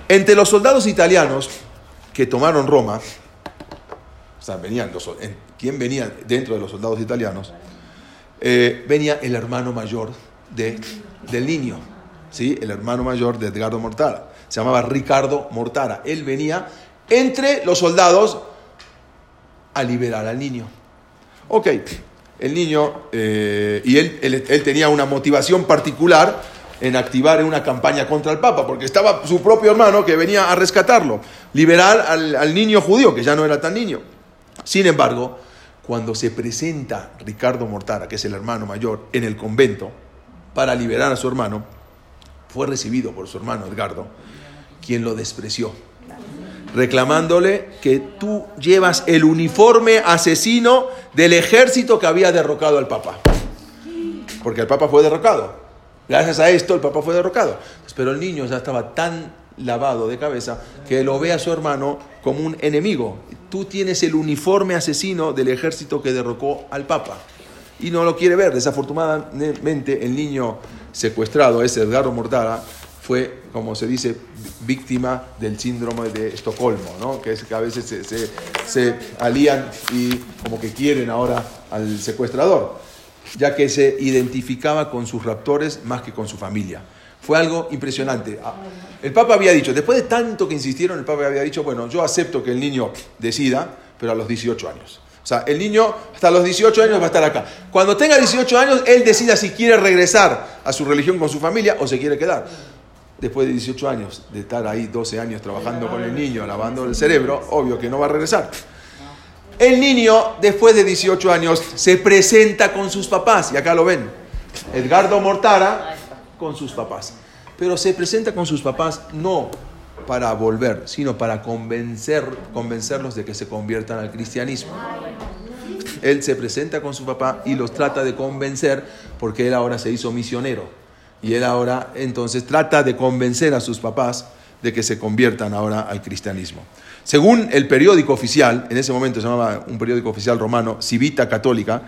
entre los soldados italianos que tomaron Roma, o sea, venían ¿quién venía dentro de los soldados italianos? Eh, venía el hermano mayor de, del niño, ¿sí? el hermano mayor de Edgardo Mortara. Se llamaba Ricardo Mortara. Él venía entre los soldados a liberar al niño. Ok, el niño, eh, y él, él, tenía una motivación particular en activar una campaña contra el Papa, porque estaba su propio hermano que venía a rescatarlo, liberar al, al niño judío, que ya no era tan niño. Sin embargo, cuando se presenta Ricardo Mortara, que es el hermano mayor, en el convento, para liberar a su hermano, fue recibido por su hermano Edgardo, quien lo despreció, reclamándole que tú llevas el uniforme asesino del ejército que había derrocado al Papa. Porque el Papa fue derrocado. Gracias a esto el Papa fue derrocado. Pero el niño ya estaba tan lavado de cabeza que lo ve a su hermano como un enemigo. Tú tienes el uniforme asesino del ejército que derrocó al Papa y no lo quiere ver. Desafortunadamente, el niño secuestrado, ese Edgardo Mortara, fue, como se dice, víctima del síndrome de Estocolmo, ¿no? que es que a veces se, se, alían y como que quieren ahora al secuestrador, ya que se identificaba con sus raptores más que con su familia. Fue algo impresionante. Ah, el Papa había dicho, después de tanto que insistieron, el Papa había dicho, bueno, yo acepto que el niño decida, pero a los 18 años. O sea, el niño hasta los 18 años va a estar acá. Cuando tenga 18 años, él decida si quiere regresar a su religión con su familia o se quiere quedar. Después de 18 años, de estar ahí 12 años trabajando con el niño, lavando el cerebro, obvio que no va a regresar. El niño, después de 18 años, se presenta con sus papás, y acá lo ven. Edgardo Mortara con sus papás. Pero se presenta con sus papás no para volver, sino para convencer, convencerlos de que se conviertan al cristianismo. Él se presenta con su papá y los trata de convencer porque él ahora se hizo misionero. Y él ahora entonces trata de convencer a sus papás de que se conviertan ahora al cristianismo. Según el periódico oficial, en ese momento se llamaba un periódico oficial romano, Civita Católica,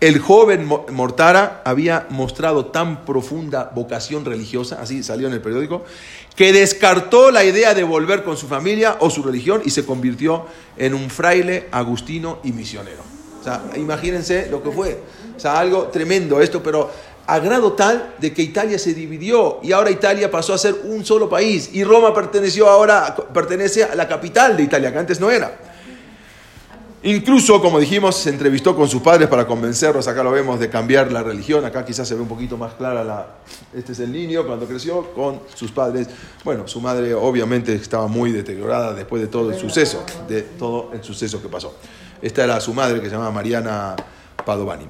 el joven Mortara había mostrado tan profunda vocación religiosa, así salió en el periódico, que descartó la idea de volver con su familia o su religión y se convirtió en un fraile agustino y misionero. O sea, imagínense lo que fue. O sea, algo tremendo esto, pero a grado tal de que Italia se dividió y ahora Italia pasó a ser un solo país y Roma perteneció ahora, pertenece a la capital de Italia, que antes no era. Incluso, como dijimos, se entrevistó con sus padres para convencerlos, acá lo vemos, de cambiar la religión. Acá quizás se ve un poquito más clara la... Este es el niño cuando creció con sus padres. Bueno, su madre obviamente estaba muy deteriorada después de todo el suceso, de todo el suceso que pasó. Esta era su madre que se llamaba Mariana Padovani.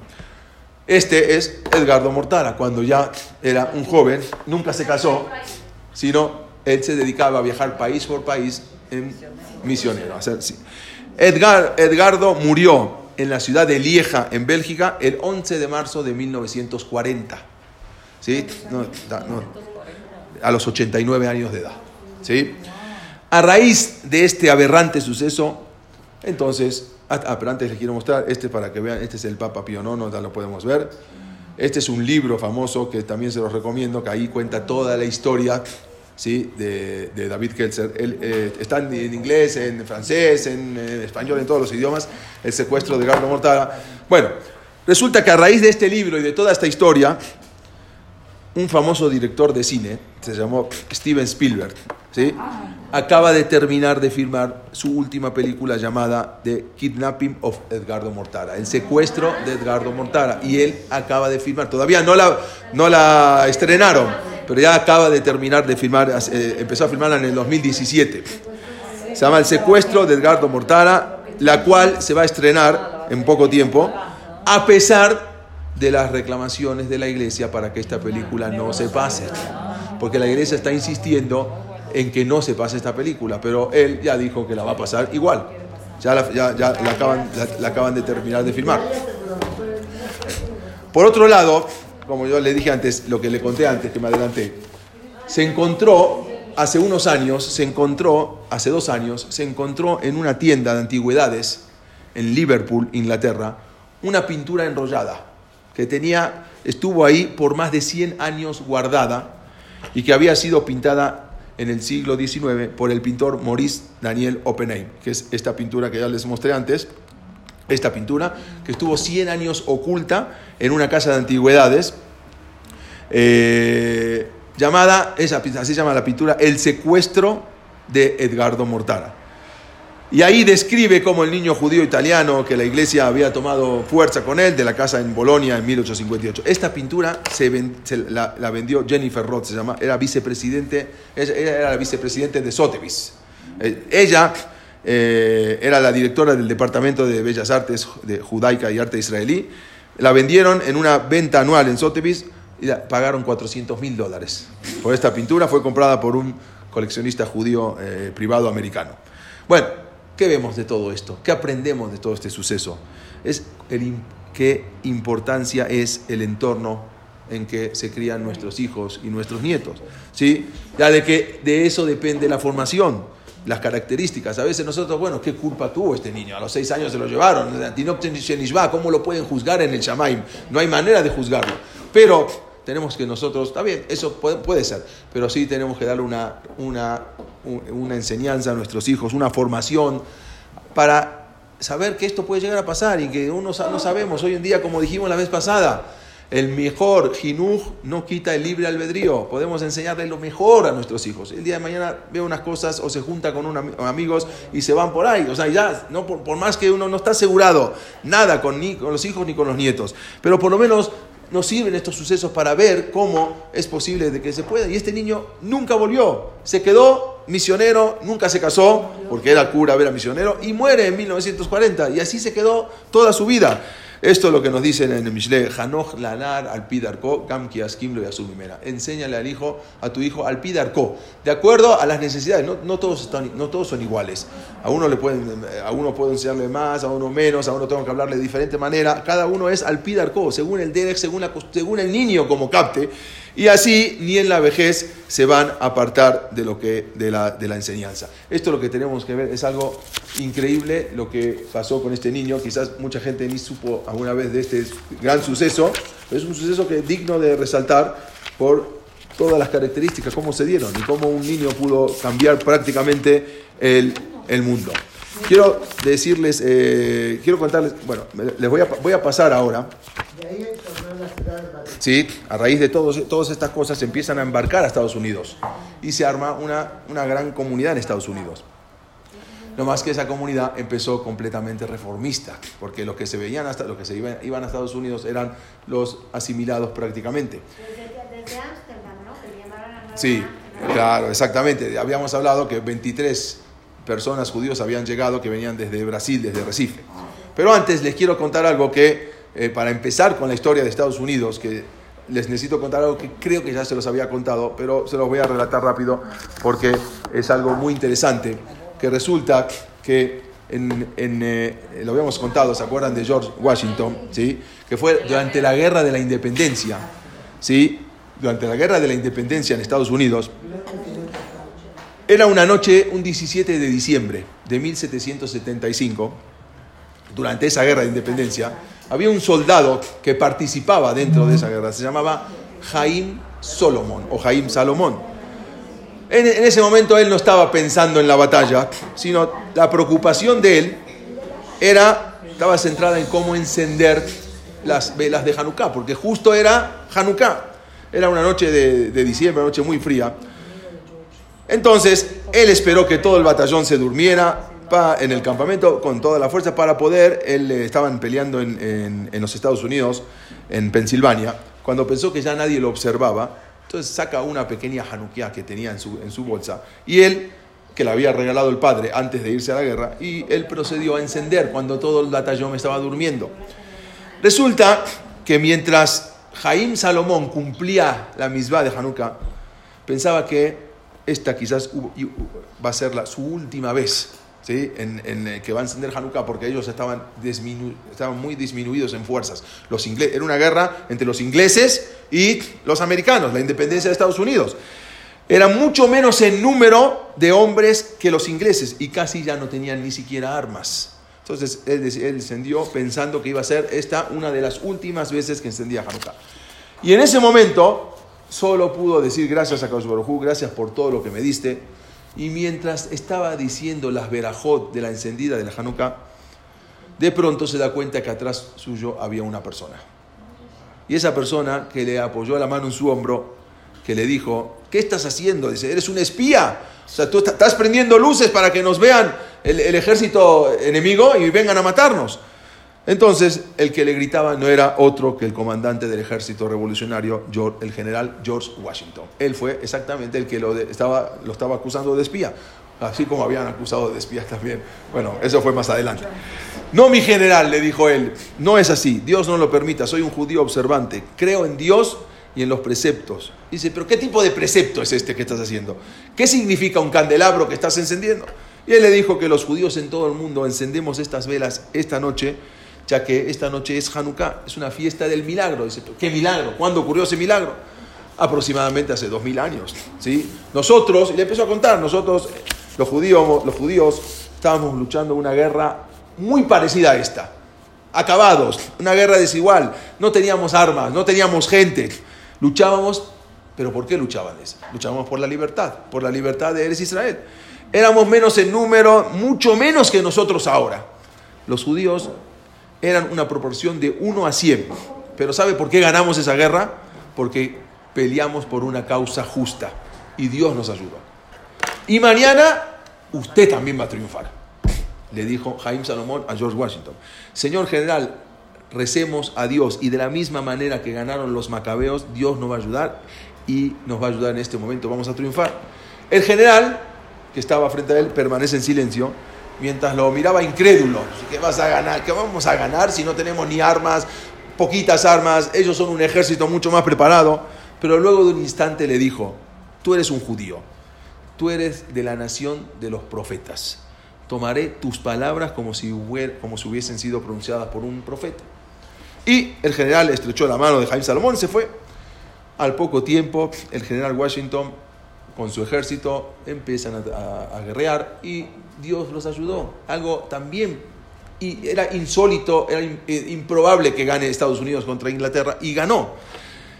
Este es Edgardo Mortara, cuando ya era un joven, nunca se casó, sino él se dedicaba a viajar país por país en misionero. Edgar, Edgardo murió en la ciudad de Lieja, en Bélgica, el 11 de marzo de 1940. ¿Sí? a los 89 años de edad. ¿Sí? A raíz de este aberrante suceso, entonces, ah, ah pero antes les quiero mostrar, este para que vean, este es el Papa Pío IX, ya lo podemos ver. Este es un libro famoso que también se los recomiendo, que ahí cuenta toda la historia ¿sí? de, David Kelser. Eh, está en, inglés, en francés, en, español, en todos los idiomas, el secuestro de Gardo Mortara. Bueno, resulta que a raíz de este libro y de toda esta historia, un famoso director de cine, se llamó Steven Spielberg, ¿sí? acaba de terminar de filmar su última película llamada The Kidnapping of Edgardo Mortara, el secuestro de Edgardo Mortara, y él acaba de filmar, todavía no la, no la estrenaron, pero ya acaba de terminar de filmar, eh, empezó a filmarla en el 2017. Se llama El secuestro de Edgardo Mortara, la cual se va a estrenar en poco tiempo, a pesar de las reclamaciones de la iglesia para que esta película no se pase. Porque la iglesia está insistiendo en que no se pase esta película, pero él ya dijo que la va a pasar igual. Ya la, acaban, la acaban de terminar de filmar. Por otro lado, como yo le dije antes, lo que le conté antes, que me adelanté, se encontró hace unos años, se encontró, hace dos años, se encontró en una tienda de antigüedades en Liverpool, Inglaterra, una pintura enrollada que tenía, estuvo ahí por más de 100 años guardada y que había sido pintada en el siglo XIX por el pintor Maurice Daniel Oppenheim, que es esta pintura que ya les mostré antes, esta pintura que estuvo 100 años oculta en una casa de antigüedades, eh, llamada, esa, así se llama la pintura, El secuestro de Edgardo Mortara. Y ahí describe cómo el niño judío italiano que la iglesia había tomado fuerza con él de la casa en Bolonia en 1858. Esta pintura se, la, vendió Jennifer Roth, se llama, era vicepresidente, ella era la vicepresidente de Sotheby's. Eh, ella eh, era la directora del Departamento de Bellas Artes de Judaica y Arte Israelí. La vendieron en una venta anual en Sotheby's y pagaron 400 mil dólares por esta pintura. Fue comprada por un coleccionista judío eh, privado americano. Bueno, ¿Qué vemos de todo esto? ¿Qué aprendemos de todo este suceso? Es qué importancia es el entorno en que se crían nuestros hijos y nuestros nietos. ¿sí? Ya de que de eso depende la formación, las características. A veces nosotros, bueno, ¿qué culpa tuvo este niño? A los seis años se lo llevaron. ¿Cómo lo pueden juzgar en el Shamaim? No hay manera de juzgarlo. Pero tenemos que nosotros, está bien, eso puede, puede ser, pero sí tenemos que darle una, una una enseñanza a nuestros hijos, una formación para saber que esto puede llegar a pasar y que uno no sabemos. Hoy en día, como dijimos la vez pasada, el mejor jinuj no quita el libre albedrío. Podemos enseñarle lo mejor a nuestros hijos. El día de mañana ve unas cosas o se junta con unos amigos y se van por ahí. O sea, ya, no, por, más que uno no está asegurado nada con, ni con los hijos ni con los nietos. Pero por lo menos nos sirven estos sucesos para ver cómo es posible de que se pueda. Y este niño nunca volvió, se quedó misionero, nunca se casó, porque era cura, era misionero, y muere en 1940. Y así se quedó toda su vida. Esto es lo que nos dicen en el Mishle, Hanoch lanar al pidarko, gam kiaskim lo mimera. Enséñale al hijo, a tu hijo al pidarko, de acuerdo a las necesidades. No, no, todos están, no todos son iguales. A uno le pueden, a uno puedo enseñarle más, a uno menos, a uno tengo que hablarle de diferente manera. Cada uno es al pidarko, según el derech, según, según el niño como capte. Y así ni en la vejez se van a apartar de, lo que, de, la, de la enseñanza. Esto es lo que tenemos que ver, es algo increíble lo que pasó con este niño. Quizás mucha gente ni supo alguna vez de este gran suceso, pero es un suceso que es digno de resaltar por todas las características, cómo se dieron y cómo un niño pudo cambiar prácticamente el, el mundo. Quiero decirles, eh, quiero contarles, bueno, les voy a, voy a pasar ahora. Sí, a raíz de todos, todas estas cosas se empiezan a embarcar a Estados Unidos y se arma una, una gran comunidad en Estados Unidos. No más que esa comunidad empezó completamente reformista, porque los que se veían hasta los que se iban, iban a Estados Unidos eran los asimilados prácticamente. Desde, Ámsterdam, ¿no? Sí, claro, exactamente. Habíamos hablado que 23 personas judíos habían llegado que venían desde Brasil, desde Recife. Pero antes les quiero contar algo que, eh, para empezar con la historia de Estados Unidos, que les necesito contar algo que creo que ya se los había contado, pero se los voy a relatar rápido porque es algo muy interesante, que resulta que en, eh, lo habíamos contado, ¿se acuerdan de George Washington? ¿sí? Que fue durante la guerra de la independencia, ¿sí? Durante la guerra de la independencia en Estados Unidos, era una noche, un 17 de diciembre de 1775, durante esa guerra de independencia, había un soldado que participaba dentro de esa guerra, se llamaba Jaim Solomon o Jaim Salomón. En, ese momento él no estaba pensando en la batalla, sino la preocupación de él era, estaba centrada en cómo encender las velas de Hanukkah, porque justo era Hanukkah. Era una noche de, de diciembre, una noche muy fría. Entonces, él esperó que todo el batallón se durmiera en el campamento con toda la fuerza para poder, él eh, estaban peleando en, los Estados Unidos, en Pensilvania, cuando pensó que ya nadie lo observaba, entonces saca una pequeña Hanukkah que tenía en su, en su bolsa y él, que le había regalado el padre antes de irse a la guerra, y él procedió a encender cuando todo el batallón estaba durmiendo. Resulta que mientras Jaim Salomón cumplía la misma de Hanukkah, pensaba que esta quizás va a ser la, su última vez ¿sí? En, que va a encender Hanukkah porque ellos estaban, muy disminuidos en fuerzas. Los era una guerra entre los ingleses y los americanos, la independencia de Estados Unidos. Era mucho menos en número de hombres que los ingleses y casi ya no tenían ni siquiera armas. Entonces él, él encendió pensando que iba a ser esta una de las últimas veces que encendía Hanukkah. Y en ese momento solo pudo decir gracias a Kaush gracias por todo lo que me diste. Y mientras estaba diciendo las verajot de la encendida de la Hanukkah, de pronto se da cuenta que atrás suyo había una persona. Y esa persona que le apoyó la mano en su hombro, que le dijo, ¿qué estás haciendo? Dice, eres un espía. O sea, tú estás prendiendo luces para que nos vean el, ejército enemigo y vengan a matarnos. Entonces, el que le gritaba no era otro que el comandante del ejército revolucionario, el general George Washington. Él fue exactamente el que lo, estaba, lo estaba acusando de espía, así como habían acusado de espía también. Bueno, eso fue más adelante. No, mi general, le dijo él, no es así, Dios no lo permita, soy un judío observante, creo en Dios y en los preceptos. Dice, pero ¿qué tipo de precepto es este que estás haciendo? ¿Qué significa un candelabro que estás encendiendo? Y él le dijo que los judíos en todo el mundo encendemos estas velas esta noche, ya que esta noche es Hanukkah, es una fiesta del milagro. Dice, ¿qué milagro? ¿Cuándo ocurrió ese milagro? Aproximadamente hace dos mil años. ¿sí? Nosotros, y le empezó a contar, nosotros, los judíos, los judíos, estábamos luchando una guerra muy parecida a esta. Acabados, una guerra desigual. No teníamos armas, no teníamos gente Luchábamos, pero ¿por qué luchaban? Luchábamos por la libertad, por la libertad de Eres Israel. Éramos menos en número, mucho menos que nosotros ahora. Los judíos eran una proporción de 1 a 100. Pero ¿sabe por qué ganamos esa guerra? Porque peleamos por una causa justa y Dios nos ayudó. Y mañana usted también va a triunfar, le dijo Jaime Salomón a George Washington. Señor general, recemos a Dios y de la misma manera que ganaron los macabeos, Dios nos va a ayudar y nos va a ayudar en este momento, vamos a triunfar. El general, que estaba frente a él, permanece en silencio, mientras lo miraba incrédulo. ¿Qué vas a ganar? ¿Qué vamos a ganar si no tenemos ni armas, poquitas armas? Ellos son un ejército mucho más preparado. Pero luego de un instante le dijo, tú eres un judío, tú eres de la nación de los profetas. Tomaré tus palabras como si, como si hubiesen sido pronunciadas por un profeta. Y el general estrechó la mano de Jaime Salomón y se fue. Al poco tiempo, el general Washington con su ejército empiezan a, guerrear y Dios los ayudó. Algo también y era insólito, era eh, improbable que gane Estados Unidos contra Inglaterra y ganó.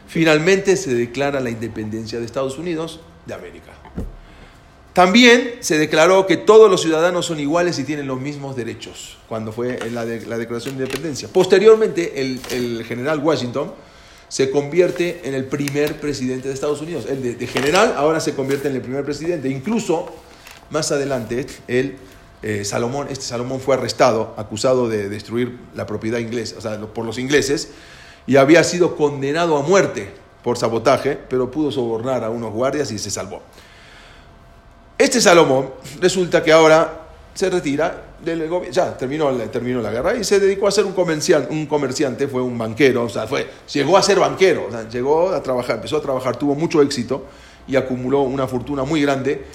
Finalmente se declara la independencia de Estados Unidos de América. También se declaró que todos los ciudadanos son iguales y tienen los mismos derechos, cuando fue en la, Declaración de Independencia. Posteriormente, el, general Washington se convierte en el primer presidente de Estados Unidos. El de, general ahora se convierte en el primer presidente. Incluso, más adelante, el, eh, Salomón, este Salomón fue arrestado, acusado de destruir la propiedad inglesa, o sea, por los ingleses, y había sido condenado a muerte por sabotaje, pero pudo sobornar a unos guardias y se salvó. Este Salomón resulta que ahora se retira del gobierno, ya terminó, terminó la guerra y se dedicó a ser un comerciante, un comerciante, fue un banquero, o sea, fue, llegó a ser banquero, llegó a trabajar, empezó a trabajar, tuvo mucho éxito y acumuló una fortuna muy grande,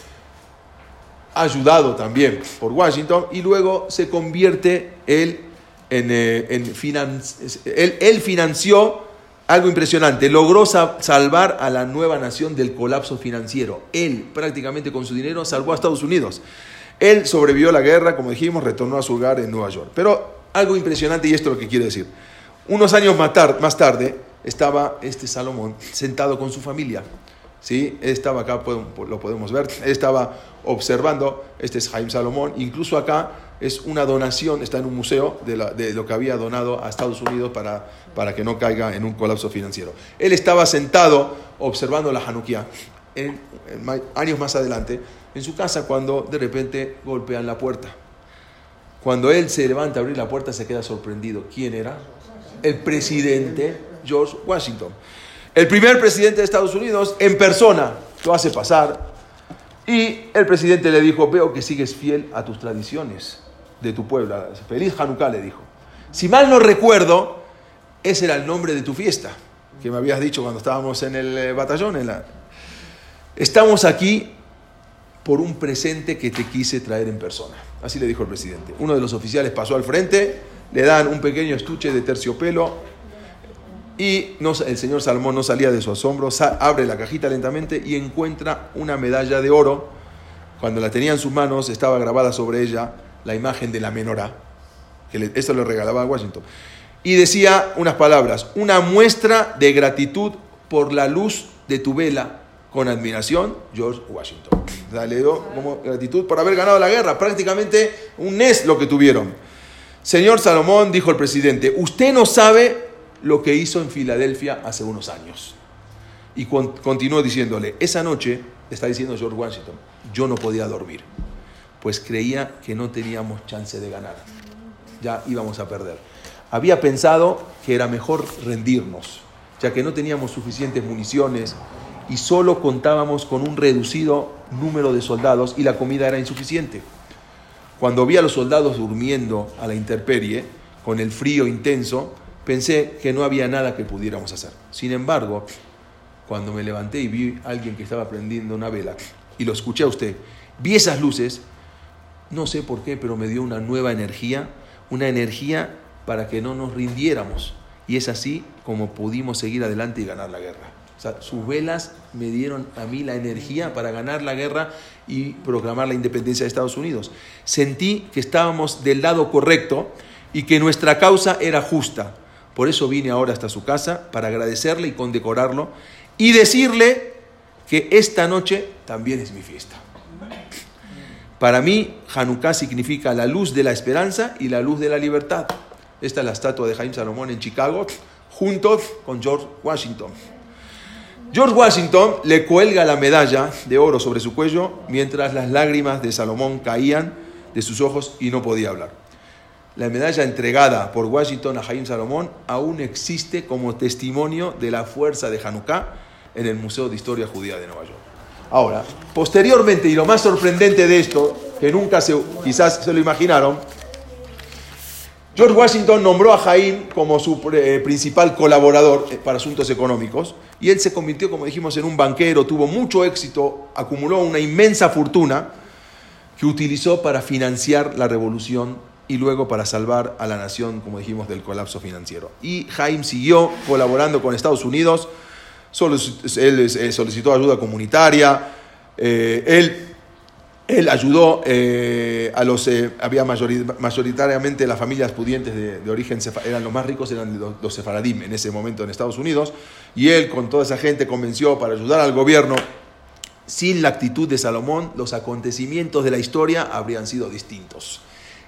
ayudado también por Washington, y luego se convierte él en, eh, él, él financió algo impresionante, logró salvar a la nueva nación del colapso financiero. Él prácticamente con su dinero salvó a Estados Unidos. Él sobrevivió a la guerra, como dijimos, retornó a su hogar en Nueva York. Pero algo impresionante, y esto es lo que quiero decir. Unos años más tarde estaba este Salomón sentado con su familia. ¿Sí? Estaba acá, lo podemos ver, estaba observando, este es Jaime Salomón, incluso acá es una donación, está en un museo de, lo que había donado a Estados Unidos para, para que no caiga en un colapso financiero. Él estaba sentado observando la Hanukkah años más adelante en su casa cuando de repente golpean la puerta. Cuando él se levanta a abrir la puerta se queda sorprendido. ¿Quién era? El presidente George Washington. El primer presidente de Estados Unidos en persona lo hace pasar y el presidente le dijo, veo que sigues fiel a tus tradiciones de tu pueblo. Feliz Hanukkah le dijo. Si mal no recuerdo, ese era el nombre de tu fiesta, que me habías dicho cuando estábamos en el eh, batallón. Estamos aquí por un presente que te quise traer en persona. Así le dijo el presidente. Uno de los oficiales pasó al frente, le dan un pequeño estuche de terciopelo y el señor Salomón no salía de su asombro, abre la cajita lentamente y encuentra una medalla de oro. Cuando la tenía en sus manos estaba grabada sobre ella la imagen de la menorá, que esto le regalaba a Washington. Y decía unas palabras, una muestra de gratitud por la luz de tu vela con admiración, George Washington. le dio gratitud por haber ganado la guerra, prácticamente un NES lo que tuvieron. Señor Salomón, dijo el presidente, usted no sabe lo que hizo en Filadelfia hace unos años. Y continuó diciéndole, esa noche, está diciendo George Washington, yo no podía dormir, pues creía que no teníamos chance de ganar, ya íbamos a perder. Había pensado que era mejor rendirnos, ya que no teníamos suficientes municiones, y solo contábamos con un reducido número de soldados y la comida era insuficiente. Cuando vi a los soldados durmiendo a la intemperie, con el frío intenso, pensé que no había nada que pudiéramos hacer. Sin embargo, cuando me levanté y vi a alguien que estaba prendiendo una vela, y lo escuché a usted, vi esas luces, no sé por qué, pero me dio una nueva energía, una energía para que no nos rindiéramos. Y es así como pudimos seguir adelante y ganar la guerra sus velas me dieron a mí la energía para ganar la guerra y proclamar la independencia de Estados Unidos. Sentí que estábamos del lado correcto y que nuestra causa era justa. Por eso vine ahora hasta su casa para agradecerle y condecorarlo y decirle que esta noche también es mi fiesta. Para mí, Hanukkah significa la luz de la esperanza y la luz de la libertad. Esta es la estatua de Jaime Salomón en Chicago, junto con George Washington. George Washington le cuelga la medalla de oro sobre su cuello mientras las lágrimas de Salomón caían de sus ojos y no podía hablar. La medalla entregada por Washington a Jaime Salomón aún existe como testimonio de la fuerza de Hanukkah en el Museo de Historia Judía de Nueva York. Ahora, posteriormente, y lo más sorprendente de esto, que nunca se, quizás se lo imaginaron, George Washington nombró a Jaime como su eh, principal colaborador eh, para asuntos económicos y él se convirtió, como dijimos, en un banquero, tuvo mucho éxito, acumuló una inmensa fortuna que utilizó para financiar la revolución y luego para salvar a la nación, como dijimos, del colapso financiero. Y Jaime siguió colaborando con Estados Unidos, él eh, solicitó ayuda comunitaria, él él ayudó eh, a los, eh, había mayoritariamente las familias pudientes de, origen, eran los más ricos, eran los, sefaradim en ese momento en Estados Unidos, y él con toda esa gente convenció para ayudar al gobierno. Sin la actitud de Salomón, los acontecimientos de la historia habrían sido distintos.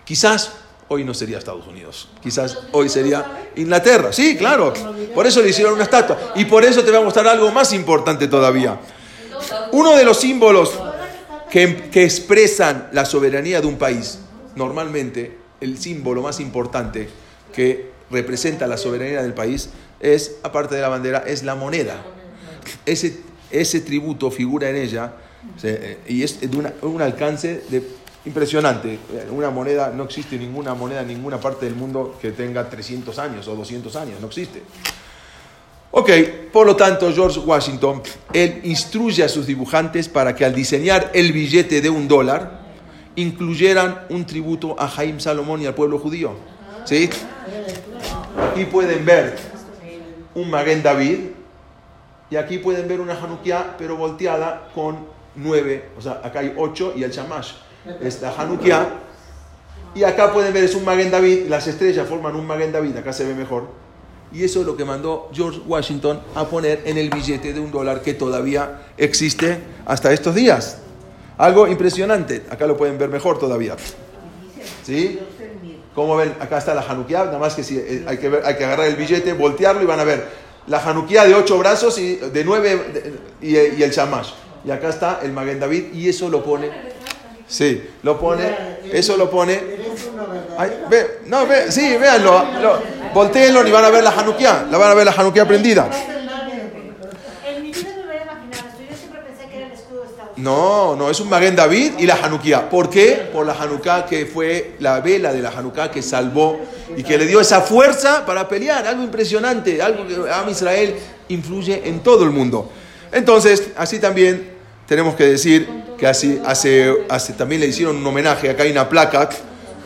Quizás hoy no sería Estados Unidos, quizás hoy sería Inglaterra. Sí, claro, por eso le hicieron una estatua. Y por eso te voy a mostrar algo más importante todavía. Uno de los símbolos que, expresan la soberanía de un país. Normalmente, el símbolo más importante que representa la soberanía del país es, aparte de la bandera, es la moneda. Ese, tributo figura en ella eh, y es de un alcance de, impresionante. Una moneda, no existe ninguna moneda en ninguna parte del mundo que tenga 300 años o 200 años, no existe. Ok, por lo tanto, George Washington, él instruye a sus dibujantes para que al diseñar el billete de un dólar, incluyeran un tributo a Jaime Salomón y al pueblo judío. ¿Sí? Aquí pueden ver un Maguen David y aquí pueden ver una Hanukkah, pero volteada con nueve. O sea, acá hay ocho y el Shamash. Esta Hanukkah. Y acá pueden ver, es un Maguen David, las estrellas forman un Maguen David, acá se ve mejor y eso es lo que mandó George Washington a poner en el billete de un dólar que todavía existe hasta estos días. Algo impresionante. Acá lo pueden ver mejor todavía. ¿Sí? Como ven, acá está la Hanukkah, nada más que si eh, hay que, hay que agarrar el billete, voltearlo y van a ver la Hanukkah de ocho brazos y de nueve y, el Shamash. Y acá está el Maguen David y eso lo pone. Sí, lo pone. Eso lo pone. ve, no, ve, sí, véanlo. Volteenlo y van a ver la Hanukkah. La van a ver la Hanukkah prendida. No, no, es un Maguen David y la Hanukkah. ¿Por qué? Por la Hanukkah que fue la vela de la Hanukkah que salvó y que le dio esa fuerza para pelear. Algo impresionante, algo que a Israel influye en todo el mundo. Entonces, así también tenemos que decir que hace, hace, hace, también le hicieron un homenaje, acá hay una placa,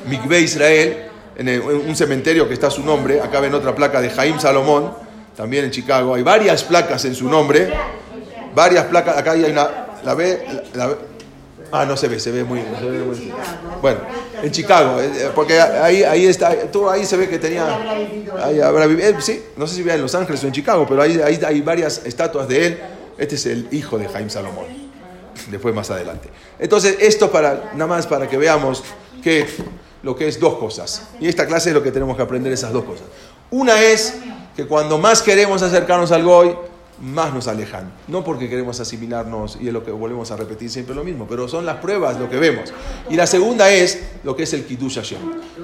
Mikve Israel, en, un cementerio que está su nombre, acá ven otra placa de Jaim Salomón, también en Chicago, hay varias placas en su nombre, varias placas, acá hay una, la ve, ah, no se ve, se ve muy, muy- bueno, en Chicago, eh, eh, porque ahí, ahí está, tú ahí se ve que tenía, ahí habrá eh, sí, no sé si vivía en Los Ángeles o en Chicago, pero ahí, ahí hay varias estatuas de él, este es el hijo de Jaim Salomón, después más adelante. Entonces, esto para, nada más para que veamos que lo que es dos cosas, y esta clase es lo que tenemos que aprender esas dos cosas. Una es que cuando más queremos acercarnos al Goy, más nos alejan. No porque queremos asimilarnos, y es lo que volvemos a repetir siempre lo mismo, pero son las pruebas lo que vemos. Y la segunda es lo que es el Kiddush Hashem.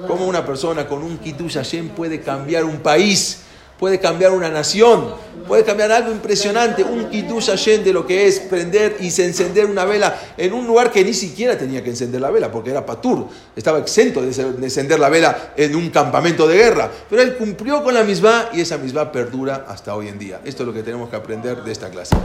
Cómo una persona con un Kiddush Hashem puede cambiar un país, puede cambiar una nación, puede cambiar algo impresionante, un Kiddush Hashem de lo que es prender y encender una vela en un lugar que ni siquiera tenía que encender la vela, porque era Patur, estaba exento de encender la vela en un campamento de guerra, pero él cumplió con la misma y esa misma perdura hasta hoy en día. Esto es lo que tenemos que aprender de esta clase.